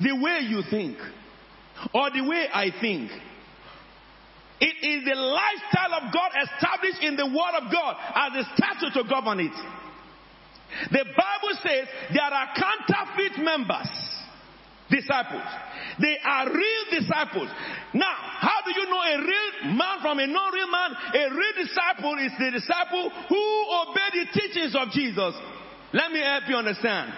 the way you think or the way I think. It is the lifestyle of God established in the Word of God as a statute to govern it. The Bible says there are counterfeit members, disciples. They are real disciples. Now, how do you know a real man from a non real man? A real disciple is the disciple who obey the teachings of Jesus. Let me help you understand.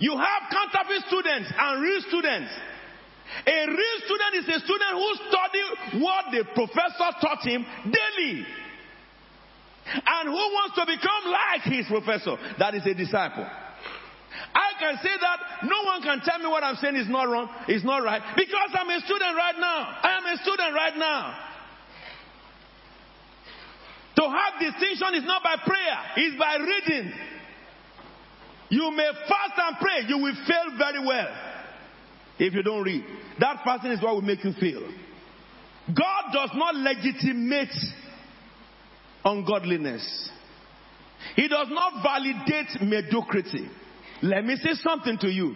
You have counterfeit students and real students. A real student is a student who studies what the professor taught him daily. And who wants to become like his professor? That is a disciple. I can say that no one can tell me what I'm saying is not wrong, is not right, because I'm a student right now. I am a student right now. To have distinction is not by prayer, it's by reading. You may fast and pray, you will fail very well if you don't read. That fasting is what will make you fail. God does not legitimate ungodliness. He does not validate mediocrity. Let me say something to you.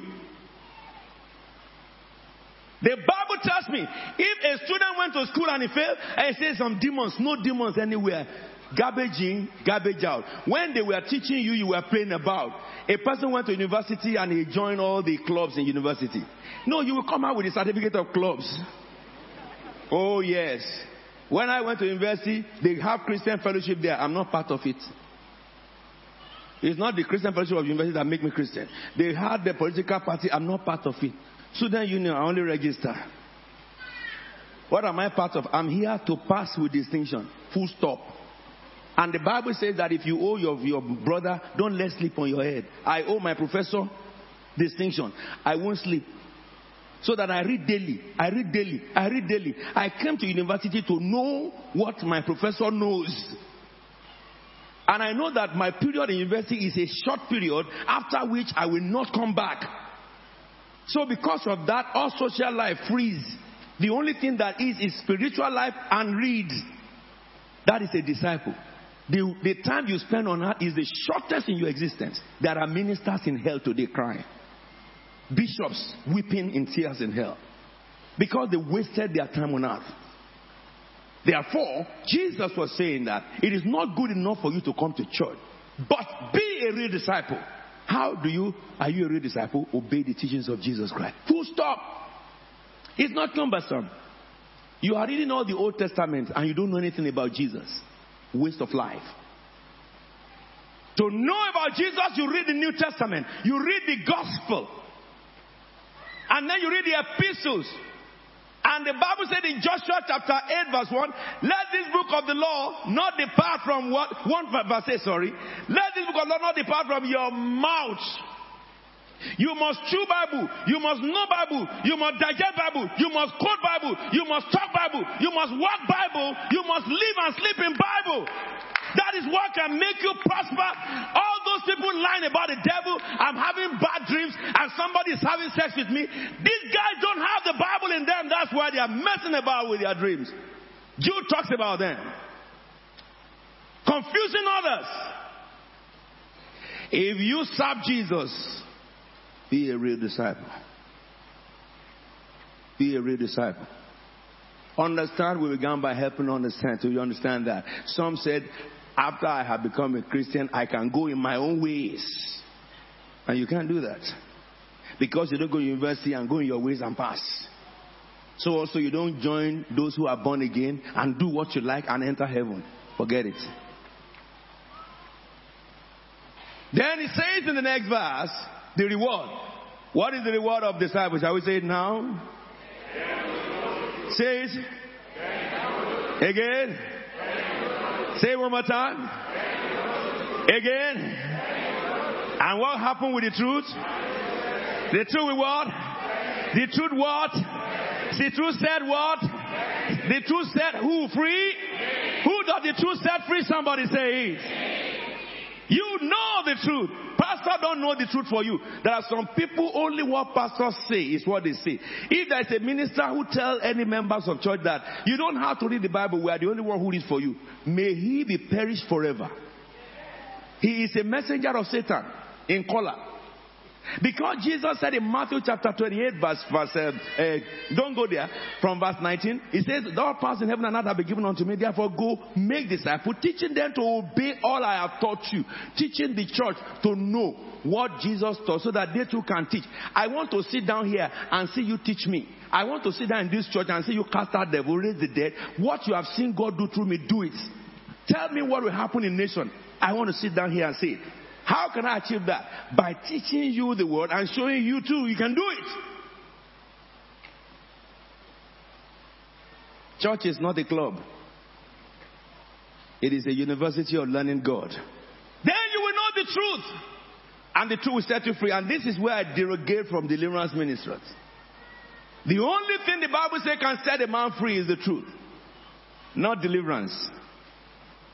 The Bible tells me if a student went to school and he failed, and he says some demons, no demons anywhere. Garbage in, garbage out. When they were teaching you, you were playing about. A person went to university and he joined all the clubs in university. No, you will come out with a certificate of clubs. Oh, yes. When I went to university, they have Christian fellowship there. I'm not part of it. It's not the Christian fellowship of university that make me Christian. They had the political party. I'm not part of it. Student union, I only register. What am I part of? I'm here to pass with distinction. Full stop. And the Bible says that if you owe your, your brother, don't let sleep on your head. I owe my professor distinction. I won't sleep. So that I read daily. I read daily. I read daily. I came to university to know what my professor knows. And I know that my period in university is a short period after which I will not come back. So because of that, all social life freeze. The only thing that is is spiritual life and read. That is a disciple. The, the time you spend on earth is the shortest in your existence. There are ministers in hell today crying, bishops weeping in tears in hell because they wasted their time on earth. Therefore, Jesus was saying that it is not good enough for you to come to church, but be a real disciple. How do you, are you a real disciple? Obey the teachings of Jesus Christ. Full stop. It's not cumbersome. You are reading all the Old Testament and you don't know anything about Jesus. Waste of life. To know about Jesus, you read the New Testament, you read the Gospel, and then you read the epistles. And the Bible said in Joshua chapter 8 verse 1, let this book of the law not depart from what, 1 verse 8, sorry. Let this book of the law not depart from your mouth. You must chew Bible. You must know Bible. You must digest Bible. You must quote Bible. You must talk Bible. You must walk Bible. You must live and sleep in Bible. That is what can make you prosper. All those people lying about the devil, I'm having bad dreams, and somebody is having sex with me. These guys don't have the Bible in them. That's why they are messing about with their dreams. Jude talks about them. Confusing others. If you serve Jesus, be a real disciple. Be a real disciple. Understand, we began by helping understand. So you understand that. Some said, after I have become a Christian, I can go in my own ways. And you can't do that. Because you don't go to university and go in your ways and pass. So also you don't join those who are born again and do what you like and enter heaven. Forget it. Then he says in the next verse, the reward. What is the reward of disciples? Shall we say it now? Say it. Again. Say one more time. Again. And what happened with the truth? The truth with what? The truth what? The truth said what? The truth said who free? Who does the truth set free? Somebody say it. You know the truth. Pastor don't know the truth for you. There are some people only what pastors say is what they say. If there is a minister who tell any members of church that you don't have to read the Bible, we are the only one who reads for you. May he be perished forever. He is a messenger of Satan in color. Because Jesus said in Matthew chapter 28, verse, verse uh, uh, don't go there, from verse 19, he says, All powers in heaven and earth have been given unto me, therefore go make disciples, teaching them to obey all I have taught you, teaching the church to know what Jesus taught so that they too can teach. I want to sit down here and see you teach me. I want to sit down in this church and see you cast out devil, raise the dead. What you have seen God do through me, do it. Tell me what will happen in nation. I want to sit down here and say it. How can I achieve that? By teaching you the word and showing you too you can do it. Church is not a club. It is a university of learning God. Then you will know the truth. And the truth will set you free. And this is where I derogate from deliverance ministers. The only thing the Bible says can set a man free is the truth, not deliverance.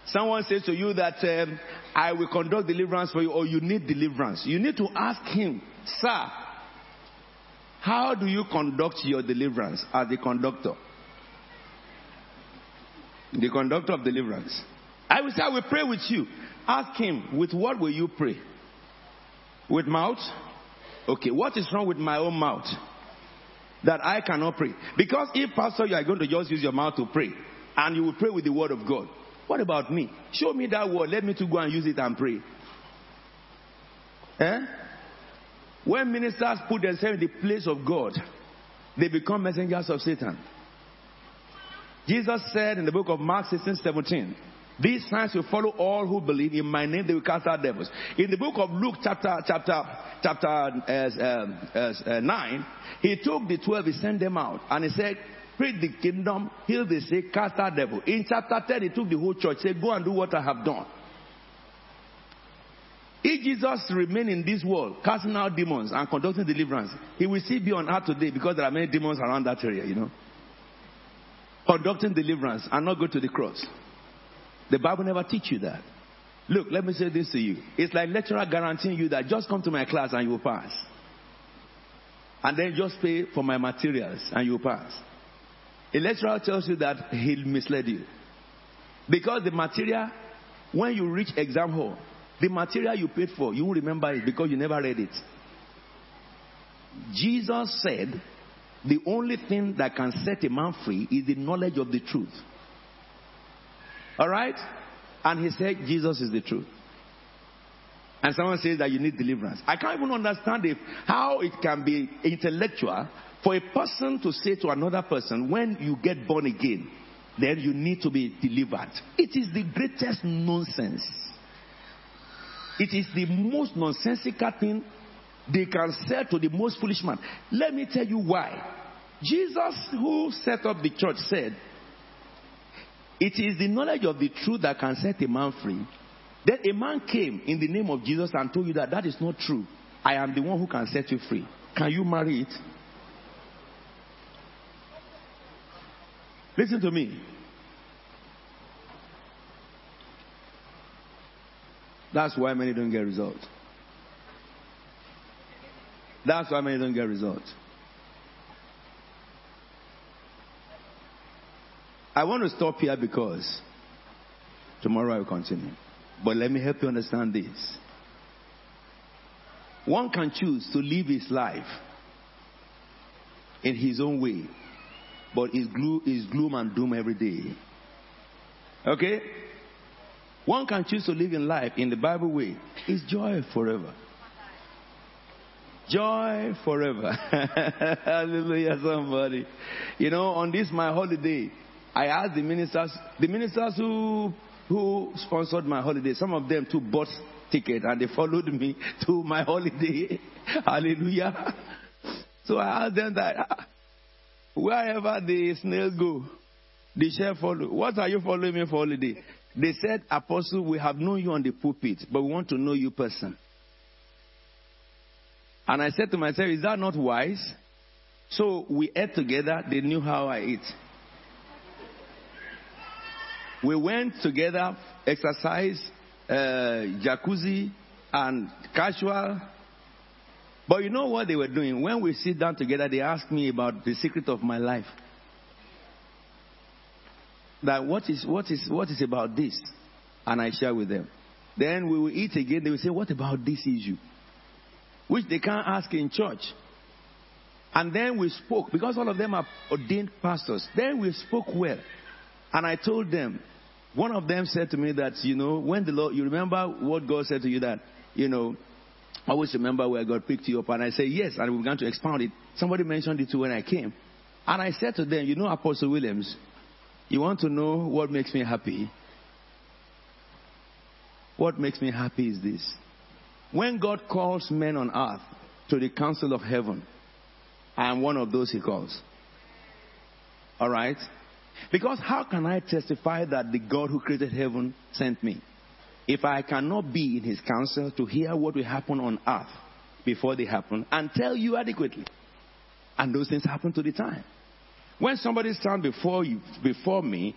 Someone says to you that um, I will conduct deliverance for you, or you need deliverance. You need to ask him, Sir, how do you conduct your deliverance as the conductor? The conductor of deliverance. I will say, I will pray with you. Ask him, with what will you pray? With mouth? Okay, what is wrong with my own mouth? That I cannot pray. Because if, Pastor, you are going to just use your mouth to pray, and you will pray with the word of God, what about me? Show me that word. Let me to go and use it and pray. Eh? When ministers put themselves in the place of God, they become messengers of Satan. Jesus said in the book of Mark 16, 17, these signs will follow all who believe in my name. They will cast out devils. In the book of Luke, chapter chapter chapter uh, uh, uh, nine, he took the twelve, he sent them out, and he said, preach the kingdom, heal the sick, cast out devil. In chapter 10, he took the whole church, said, Go and do what I have done. If Jesus remain in this world, casting out demons and conducting deliverance, he will still be on earth today because there are many demons around that area, you know. Conducting deliverance and not go to the cross. The Bible never teach you that. Look, let me say this to you. It's like lecturer guaranteeing you that just come to my class and you will pass. And then just pay for my materials and you will pass. A lecturer tells you that he'll misled you. Because the material, when you reach exam hall, the material you paid for, you will remember it because you never read it. Jesus said, the only thing that can set a man free is the knowledge of the truth. Alright? And he said, Jesus is the truth. And someone says that you need deliverance. I can't even understand if, how it can be intellectual for a person to say to another person, when you get born again, then you need to be delivered. It is the greatest nonsense. It is the most nonsensical thing they can say to the most foolish man. Let me tell you why. Jesus, who set up the church, said, It is the knowledge of the truth that can set a man free. Then a man came in the name of Jesus and told you that that is not true. I am the one who can set you free. Can you marry it? Listen to me. That's why many don't get results. That's why many don't get results. I want to stop here because tomorrow I will continue. But let me help you understand this. One can choose to live his life in his own way but it's gloom, it's gloom and doom every day. Okay? One can choose to live in life in the Bible way. It's joy forever. Joy forever. <laughs> Hallelujah, somebody. You know, on this my holiday, I asked the ministers, the ministers who who sponsored my holiday, some of them too bought ticket and they followed me <laughs> to my holiday. <laughs> Hallelujah. So I asked them that wherever the snails go, the shall follow. What are you following me for holiday? They said, Apostle, we have known you on the pulpit, but we want to know you person. And I said to myself, Is that not wise? So we ate together. They knew how I eat. We went together, exercise, uh, jacuzzi, and casual. But you know what they were doing? When we sit down together, they ask me about the secret of my life that what is what is what is about this, and I share with them. Then we will eat again. They will say, "What about this issue?" Which they can't ask in church. And then we spoke because all of them are ordained pastors. Then we spoke well, and I told them. One of them said to me that you know when the Lord, you remember what God said to you that you know always remember where God picked you up. And I said, yes. And we began to expound it. Somebody mentioned it too when I came. And I said to them, you know, Apostle Williams, you want to know what makes me happy? What makes me happy is this. When God calls men on earth to the council of heaven, I am one of those he calls. All right? Because how can I testify that the God who created heaven sent me? If I cannot be in his council to hear what will happen on earth before they happen and tell you adequately. And those things happen to the time. When somebody stands before you, before me,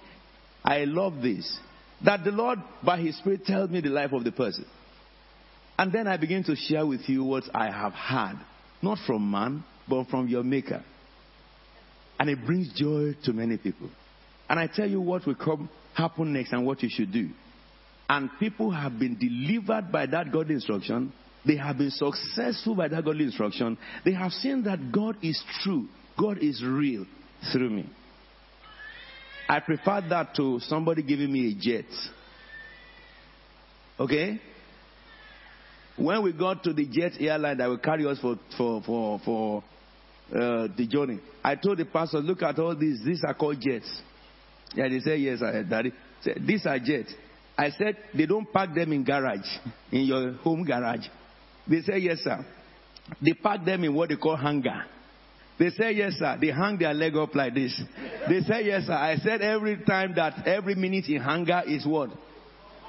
I love this. That the Lord, by His Spirit, tells me the life of the person. And then I begin to share with you what I have had. Not from man, but from your Maker. And it brings joy to many people. And I tell you what will come, happen next and what you should do. And people have been delivered by that godly instruction. They have been successful by that godly instruction. They have seen that God is true. God is real through me. I prefer that to somebody giving me a jet. Okay? When we got to the jet airline that will carry us for, for, for, for uh, the journey, I told the pastor, look at all these. These are called jets. Yeah, they said, yes, I, daddy. Said, these are jets. I said, they don't park them in garage, in your home garage. They said, yes, sir. They park them in what they call hangar. They say, yes, sir. They hang their leg up like this. They say, yes, sir. I said every time that every minute in hangar is what?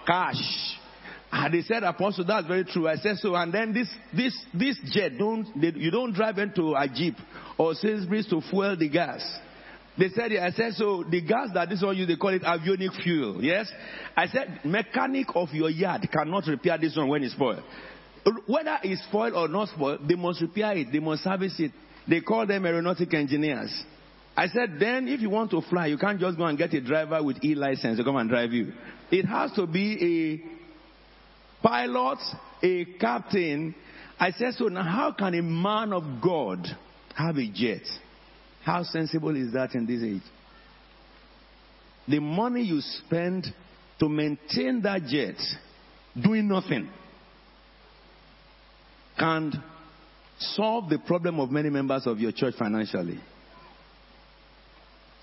Cash. And they said, Apostle, that's very true. I said so. And then this, this, this jet, don't, they, you don't drive into a Jeep or Sainsbury's to fuel the gas. They said, I said, so the gas that this one use, they call it avionic fuel. Yes? I said, mechanic of your yard cannot repair this one when it's spoiled. Whether it's spoiled or not spoiled, they must repair it. They must service it. They call them aeronautic engineers. I said, then if you want to fly, you can't just go and get a driver with E license to come and drive you. It has to be a pilot, a captain. I said, so now how can a man of God have a jet? How sensible is that in this age? The money you spend to maintain that jet, doing nothing, can solve the problem of many members of your church financially.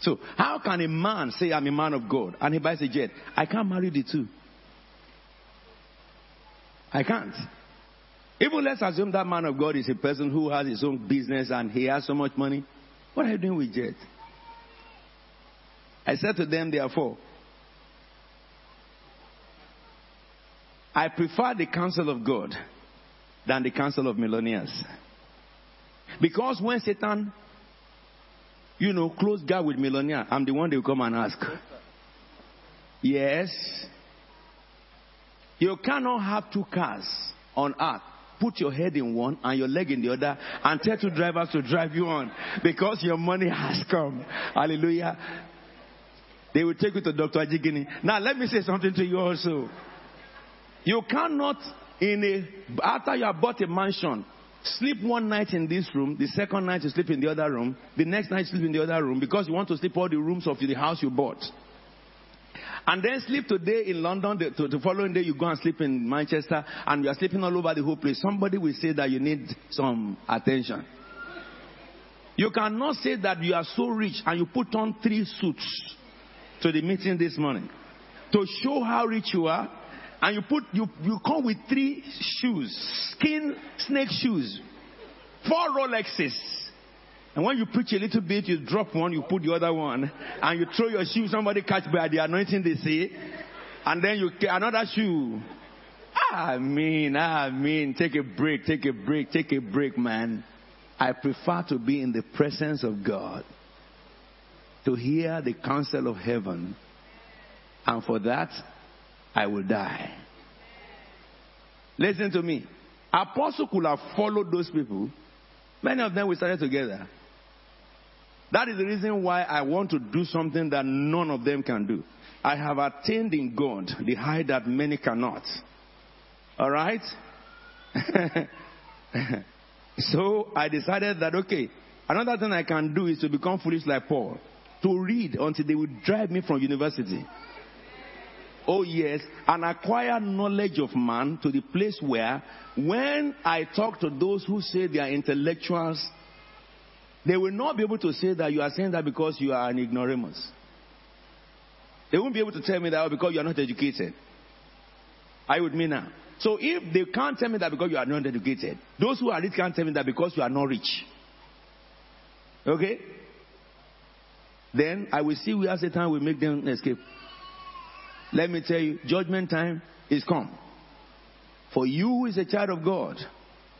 So, how can a man say, I'm a man of God, and he buys a jet? I can't marry the two. I can't. Even let's assume that man of God is a person who has his own business and he has so much money. What are you doing with jet? I said to them, therefore, I prefer the counsel of God than the counsel of millionaires. Because when Satan, you know, close guy with millionaire, I'm the one they will come and ask. Yes. You cannot have two cars on earth. Put your head in one and your leg in the other and tell two drivers to drive you on because your money <laughs> has come. Hallelujah. They will take you to Dr. Ajigini. Now let me say something to you also. You cannot in a, after you have bought a mansion, sleep one night in this room, the second night you sleep in the other room, the next night you sleep in the other room because you want to sleep all the rooms of the house you bought. And then sleep today in London, the, to, the following day you go and sleep in Manchester, and you are sleeping all over the whole place. Somebody will say that you need some attention. You cannot say that you are so rich and you put on three suits to the meeting this morning to show how rich you are and you put you you come with three shoes, skin snake shoes, four Rolexes. And when you preach a little bit, you drop one, you put the other one, and you throw your shoe, somebody catch by the anointing they say, and then you another shoe. I mean, I mean, take a break, take a break, take a break, man. I prefer to be in the presence of God, to hear the counsel of heaven, and for that, I will die. Listen to me. Apostle could have followed those people. Many of them we started together. That is the reason why I want to do something that none of them can do. I have attained in God the height that many cannot. All right? <laughs> so I decided that, okay, another thing I can do is to become foolish like Paul, to read until they will drive me from university. Oh, yes, and acquire knowledge of man to the place where when I talk to those who say they are intellectuals, they will not be able to say that you are saying that because you are an ignoramus. They won't be able to tell me that oh, because you are not educated. I would mean me now? So if they can't tell me that because you are not educated, those who are rich can't tell me that because you are not rich. Okay? Then I will see where Satan will make them escape. Let me tell you, judgment time is come. For you who is a child of God,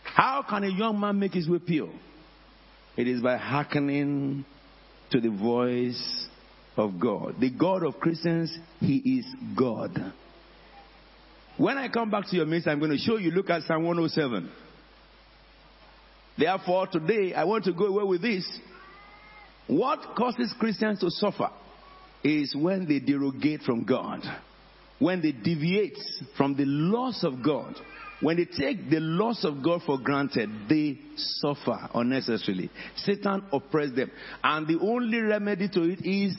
how can a young man make his way pure? It is by hearkening to the voice of God. The God of Christians, He is God. When I come back to your midst, I'm going to show you, look at Psalm 107. Therefore, today, I want to go away with this. What causes Christians to suffer is when they derogate from God, when they deviate from the laws of God. When they take the laws of God for granted, they suffer unnecessarily. Satan oppresses them. And the only remedy to it is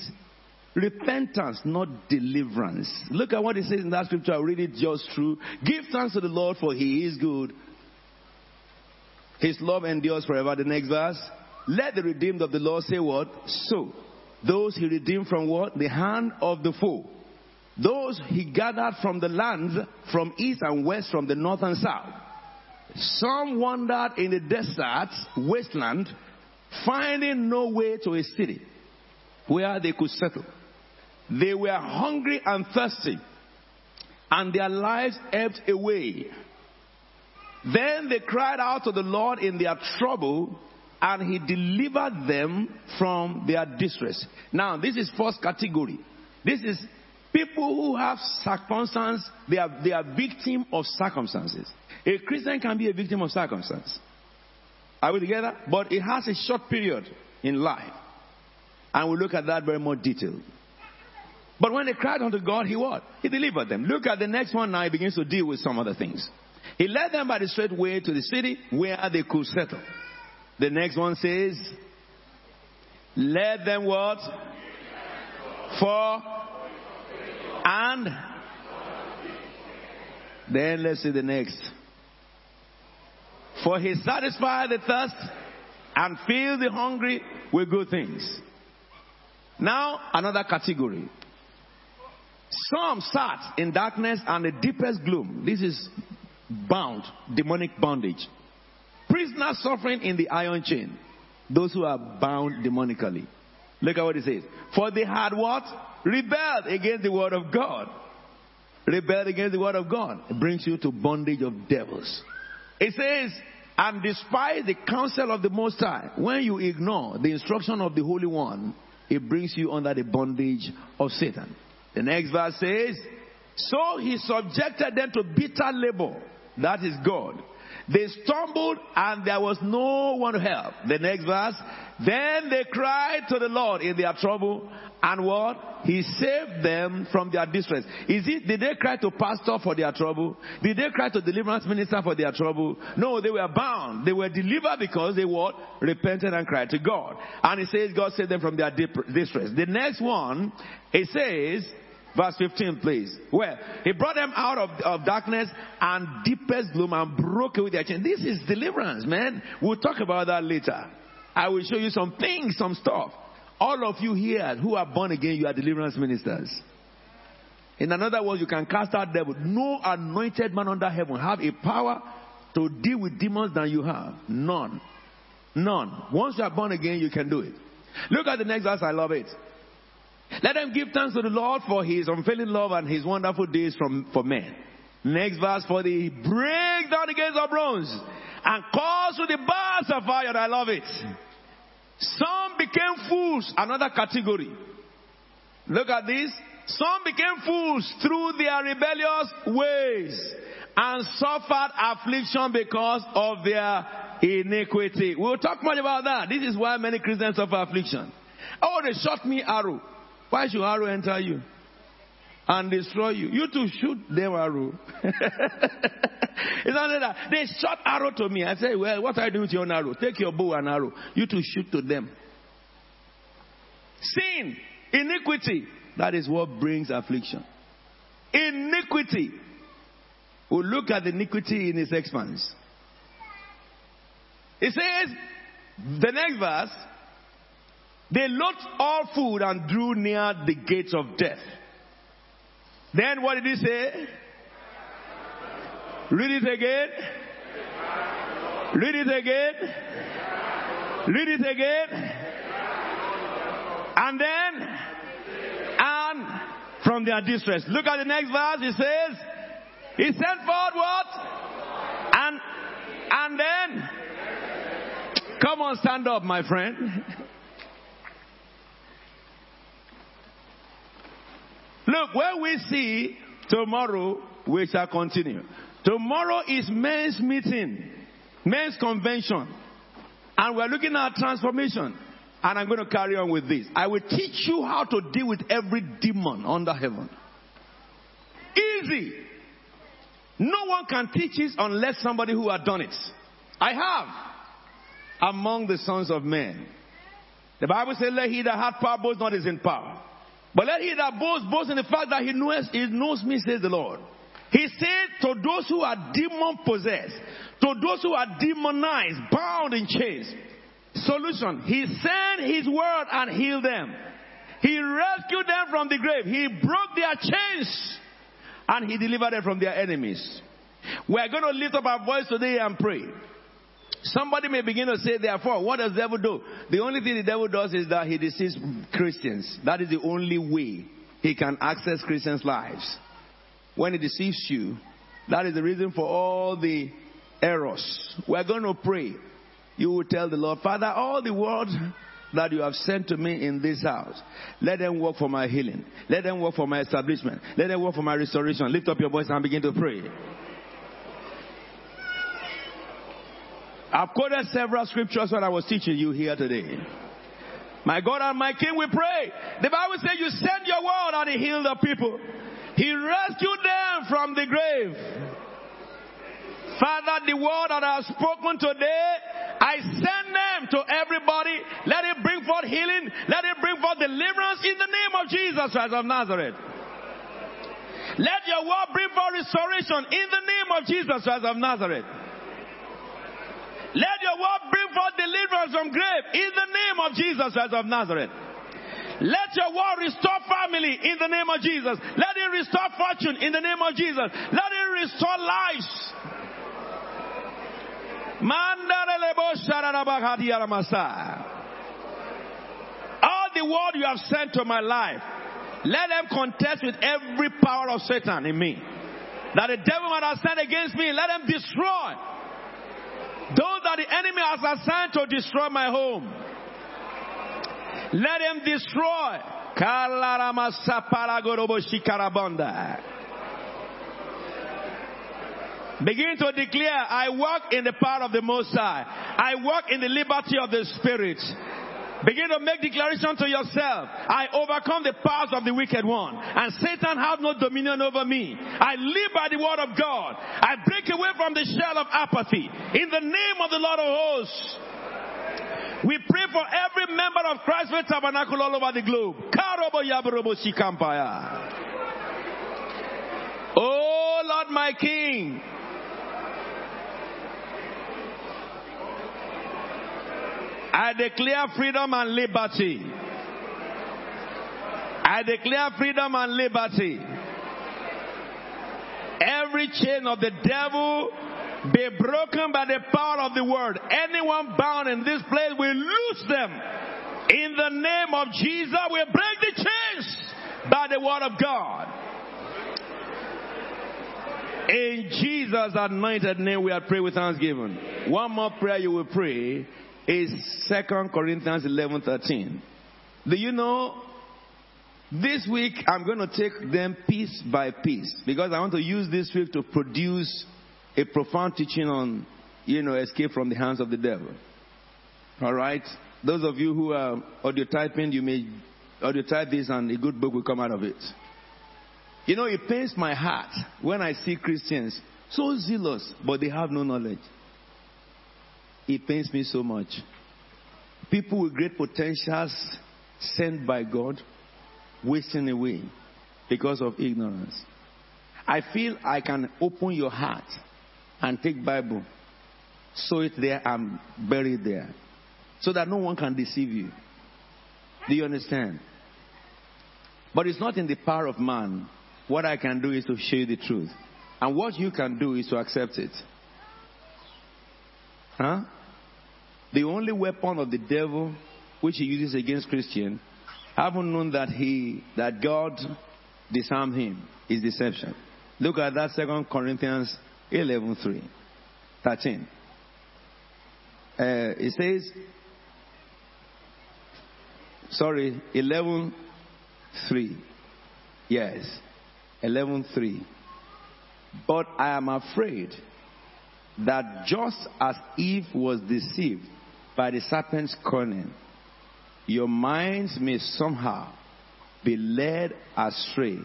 repentance, not deliverance. Look at what it says in that scripture. I'll read it just through. Give thanks to the Lord for he is good. His love endures forever. The next verse. Let the redeemed of the Lord say what? So. Those he redeemed from what? The hand of the foe. Those he gathered from the lands, from east and west, from the north and south. Some wandered in the desert, wasteland, finding no way to a city where they could settle. They were hungry and thirsty, and their lives ebbed away. Then they cried out to the Lord in their trouble, and he delivered them from their distress. Now, this is first category. This is people who have circumstances, they are, they are victim of circumstances. A Christian can be a victim of circumstance. Are we together? But it has a short period in life. And we'll look at that very more detailed. But when they cried unto God, He what? He delivered them. Look at the next one now. He begins to deal with some other things. He led them by the straight way to the city where they could settle. The next one says, Let them what? For and then let's see the next. For he satisfied the thirst and filled the hungry with good things. Now another category. Some sat in darkness and the deepest gloom. This is bound, demonic bondage. Prisoners suffering in the iron chain. Those who are bound demonically. Look at what it says. For they had what? Rebelled against the word of God. Rebelled against the word of God. It brings you to bondage of devils. It says, and despite the counsel of the Most High, when you ignore the instruction of the Holy One, it brings you under the bondage of Satan. The next verse says, So he subjected them to bitter labor. That is God. They stumbled and there was no one to help. The next verse, Then they cried to the Lord in their trouble, and what? He saved them from their distress. Is it, did they cry to pastor for their trouble? Did they cry to deliverance minister for their trouble? No, they were bound. They were delivered because they what? Repented and cried to God. And he says God saved them from their distress. The next one, it says, Verse 15, please. Well, he brought them out of, of darkness and deepest gloom and broke away their chains. This is deliverance, man. We'll talk about that later. I will show you some things, some stuff. All of you here who are born again, you are deliverance ministers. In another words, you can cast out devil. No anointed man under heaven have a power to deal with demons than you have. None. None. Once you are born again, you can do it. Look at the next verse. I love it. Let them give thanks to the Lord for his unfailing love and his wonderful deeds from, for men. Next verse, for the break down the gates of bronze and cause to the bars of fire. I love it. Some became fools, another category. Look at this. Some became fools through their rebellious ways and suffered affliction because of their iniquity. We'll talk much about that. This is why many Christians suffer affliction. Oh, they shot me arrow. Why should arrow enter you and destroy you? You to shoot them arrow. <laughs> it's that. They shot arrow to me. I say, well, what are you doing with your arrow? Take your bow and arrow. You to shoot to them. Sin, iniquity, that is what brings affliction. Iniquity. We'll look at the iniquity in its expanse. It says, the next verse, they looked all food and drew near the gates of death. Then what did he say? Read it again. Read it again. Read it again. And then, and from their distress. Look at the next verse. He says, He sent forth what? And, and then, come on, stand up, my friend. Look, where we see tomorrow, we shall continue. Tomorrow is men's meeting, men's convention. And we're looking at transformation. And I'm going to carry on with this. I will teach you how to deal with every demon under heaven. Easy. No one can teach this unless somebody who has done it. I have among the sons of men. The Bible says, let he that hath power boast not is in power. But let he that boasts boast in the fact that he knows, he knows me, says the Lord. He said to those who are demon possessed, to those who are demonized, bound in chains, solution. He sent his word and healed them. He rescued them from the grave. He broke their chains and he delivered them from their enemies. We're going to lift up our voice today and pray. Somebody may begin to say, therefore, what does the devil do? The only thing the devil does is that he deceives Christians. That is the only way he can access Christians' lives. When he deceives you, that is the reason for all the errors. We're going to pray. You will tell the Lord, Father, all the words that you have sent to me in this house, let them work for my healing. Let them work for my establishment. Let them work for my restoration. Lift up your voice and begin to pray. I've quoted several scriptures when I was teaching you here today. My God and my King, we pray. The Bible says you send your word and he healed the people. He rescued them from the grave. Father, the word that I have spoken today, I send them to everybody. Let it bring forth healing. Let it bring forth deliverance in the name of Jesus Christ of Nazareth. Let your word bring forth restoration in the name of Jesus Christ of Nazareth. Let your word bring forth deliverance from grave in the name of Jesus Christ of Nazareth. Let your word restore family in the name of Jesus. Let it restore fortune in the name of Jesus. Let it restore lives. All the word you have sent to my life, let them contest with every power of Satan in me. That the devil might have sent against me, let them destroy the enemy has assigned to destroy my home, let him destroy. Begin to declare, I walk in the power of the Most High. I walk in the liberty of the Spirit. Begin to make declaration to yourself. I overcome the powers of the wicked one, and Satan have no dominion over me. I live by the word of God. I break away from the shell of apathy. In the name of the Lord of hosts. We pray for every member of Christ Faith Tabernacle all over the globe. Oh Lord my King. I declare freedom and liberty. I declare freedom and liberty. Every chain of the devil be broken by the power of the word. Anyone bound in this place, we loose them. In the name of Jesus, we break the chains by the word of God. In Jesus' anointed name, we are praying with thanksgiving. One more prayer you will pray is Second Corinthians 11 13. Do you know? This week I'm going to take them piece by piece because I want to use this week to produce a profound teaching on, you know, escape from the hands of the devil. All right? Those of you who are audio typing, you may audio type this and a good book will come out of it. You know, it pains my heart when I see Christians so zealous, but they have no knowledge. It pains me so much. People with great potentials sent by God wasting away because of ignorance. I feel I can open your heart and take Bible, sow it there and bury it there, so that no one can deceive you. Do you understand? But it's not in the power of man. What I can do is to show you the truth. And what you can do is to accept it. Huh? The only weapon of the devil which he uses against Christian, having known that he that God disarmed him, is deception. Look at that second Corinthians 11 3. 13. Uh, it says, sorry, 11 3. Yes, 11 3. But I am afraid that just as Eve was deceived by the serpent's cunning, your minds may somehow be led astray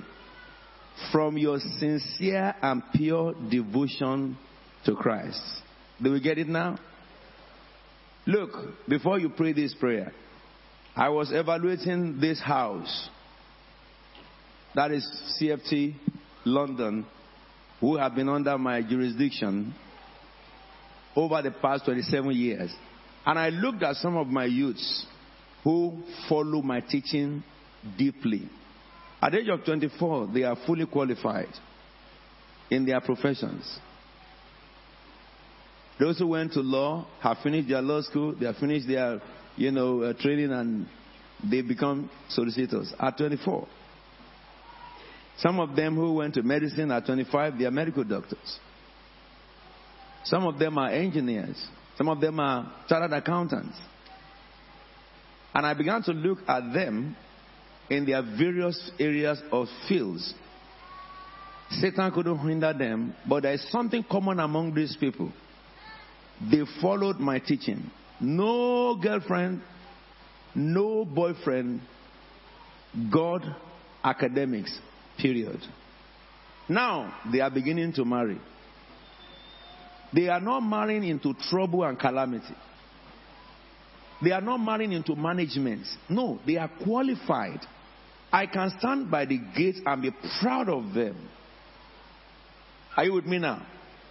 from your sincere and pure devotion to Christ. Do we get it now? Look, before you pray this prayer, I was evaluating this house. That is CFT London, who have been under my jurisdiction over the past 27 years. And I looked at some of my youths who follow my teaching deeply. At the age of 24, they are fully qualified in their professions. Those who went to law have finished their law school, they have finished their, you know, uh, training, and they become solicitors at 24. Some of them who went to medicine at 25, they are medical doctors. Some of them are engineers. Some of them are chartered accountants. And I began to look at them in their various areas of fields. Satan couldn't hinder them, but there is something common among these people. They followed my teaching. No girlfriend, no boyfriend, God, academics, period. Now they are beginning to marry. They are not marrying into trouble and calamity. They are not marrying into management. No, they are qualified. I can stand by the gate and be proud of them. Are you with me now?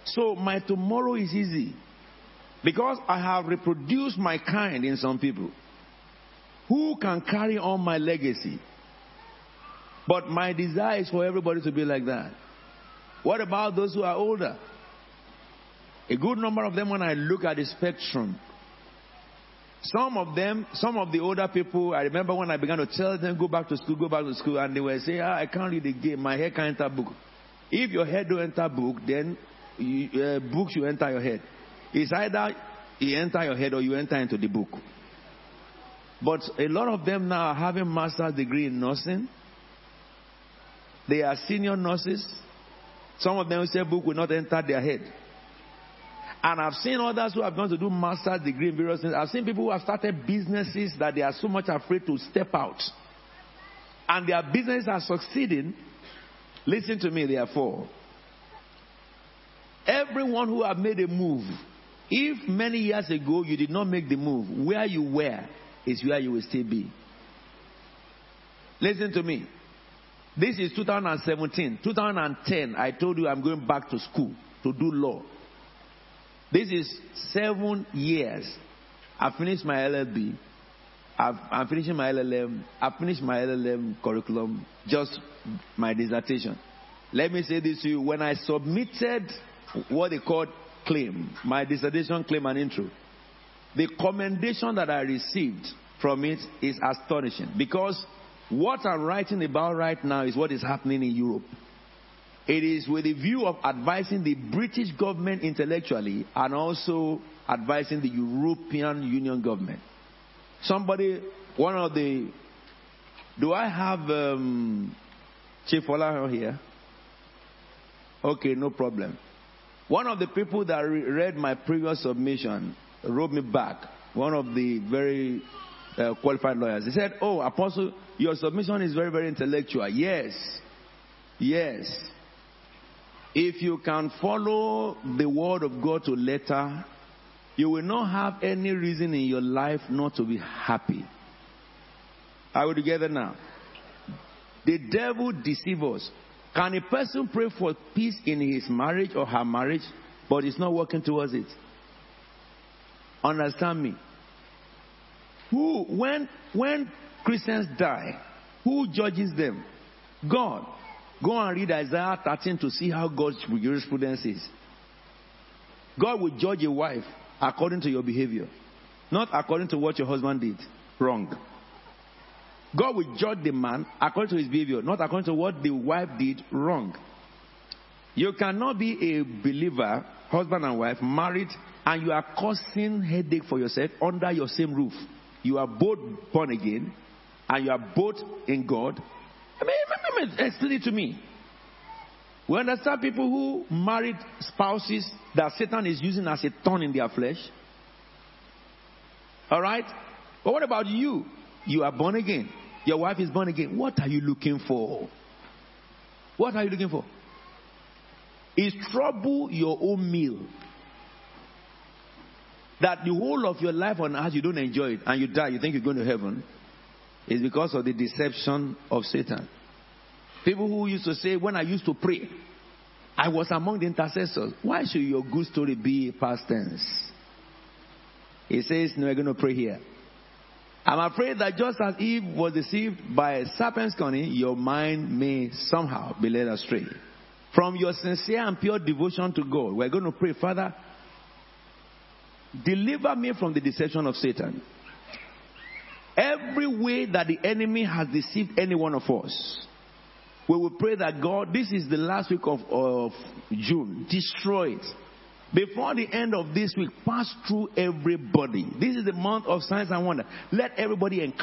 So my tomorrow is easy. Because I have reproduced my kind in some people. Who can carry on my legacy? But my desire is for everybody to be like that. What about those who are older? A good number of them, when I look at the spectrum, some of them, some of the older people, I remember when I began to tell them, go back to school, go back to school, and they were saying, ah, I can't read the game, my head can't enter book. If your head don't enter book, then you, uh, books you enter your head. It's either you enter your head or you enter into the book. But a lot of them now are having master's degree in nursing. They are senior nurses. Some of them say book will not enter their head. And I've seen others who have gone to do master's degree in various things. I've seen people who have started businesses that they are so much afraid to step out. And their businesses are succeeding. Listen to me, therefore. Everyone who have made a move, if many years ago you did not make the move, where you were is where you will still be. Listen to me. This is 2017. 2010, I told you I'm going back to school to do law. This is seven years. I finished my LLB. I've, I'm finishing my LLM. I finished my LLM curriculum, just my dissertation. Let me say this to you. When I submitted what they called claim, my dissertation claim and intro, the commendation that I received from it is astonishing because what I'm writing about right now is what is happening in Europe. It is with the view of advising the British government intellectually and also advising the European Union government. Somebody, one of the, do I have um, Chief Ola here? Okay, no problem. One of the people that re- read my previous submission wrote me back. One of the very uh, qualified lawyers. He said, "Oh, Apostle, your submission is very, very intellectual. Yes, yes. If you can follow the word of God to letter, you will not have any reason in your life not to be happy. Are we together now? The devil deceives us. Can a person pray for peace in his marriage or her marriage, but it's not working towards it? Understand me. Who, when, when Christians die, who judges them? God. Go and read Isaiah 13 to see how God's jurisprudence is. God will judge a wife according to your behavior, not according to what your husband did wrong. God will judge the man according to his behavior, not according to what the wife did wrong. You cannot be a believer, husband and wife, married, and you are causing headache for yourself under your same roof. You are both born again, and you are both in God. I mean, explain it to me. We understand people who married spouses that Satan is using as a thorn in their flesh. All right? But what about you? You are born again. Your wife is born again. What are you looking for? What are you looking for? Is trouble your own meal? That the whole of your life on earth you don't enjoy it and you die, you think you're going to heaven, is because of the deception of Satan. People who used to say, when I used to pray, I was among the intercessors. Why should your good story be past tense? He says, No, we're going to pray here. I'm afraid that just as Eve was deceived by a serpent's cunning, your mind may somehow be led astray. From your sincere and pure devotion to God, we're going to pray, Father, deliver me from the deception of Satan. Every way that the enemy has deceived any one of us, we will pray that God, this is the last week of, of June, destroy it. Before the end of this week, pass through everybody. This is the month of signs and wonder. Let everybody encounter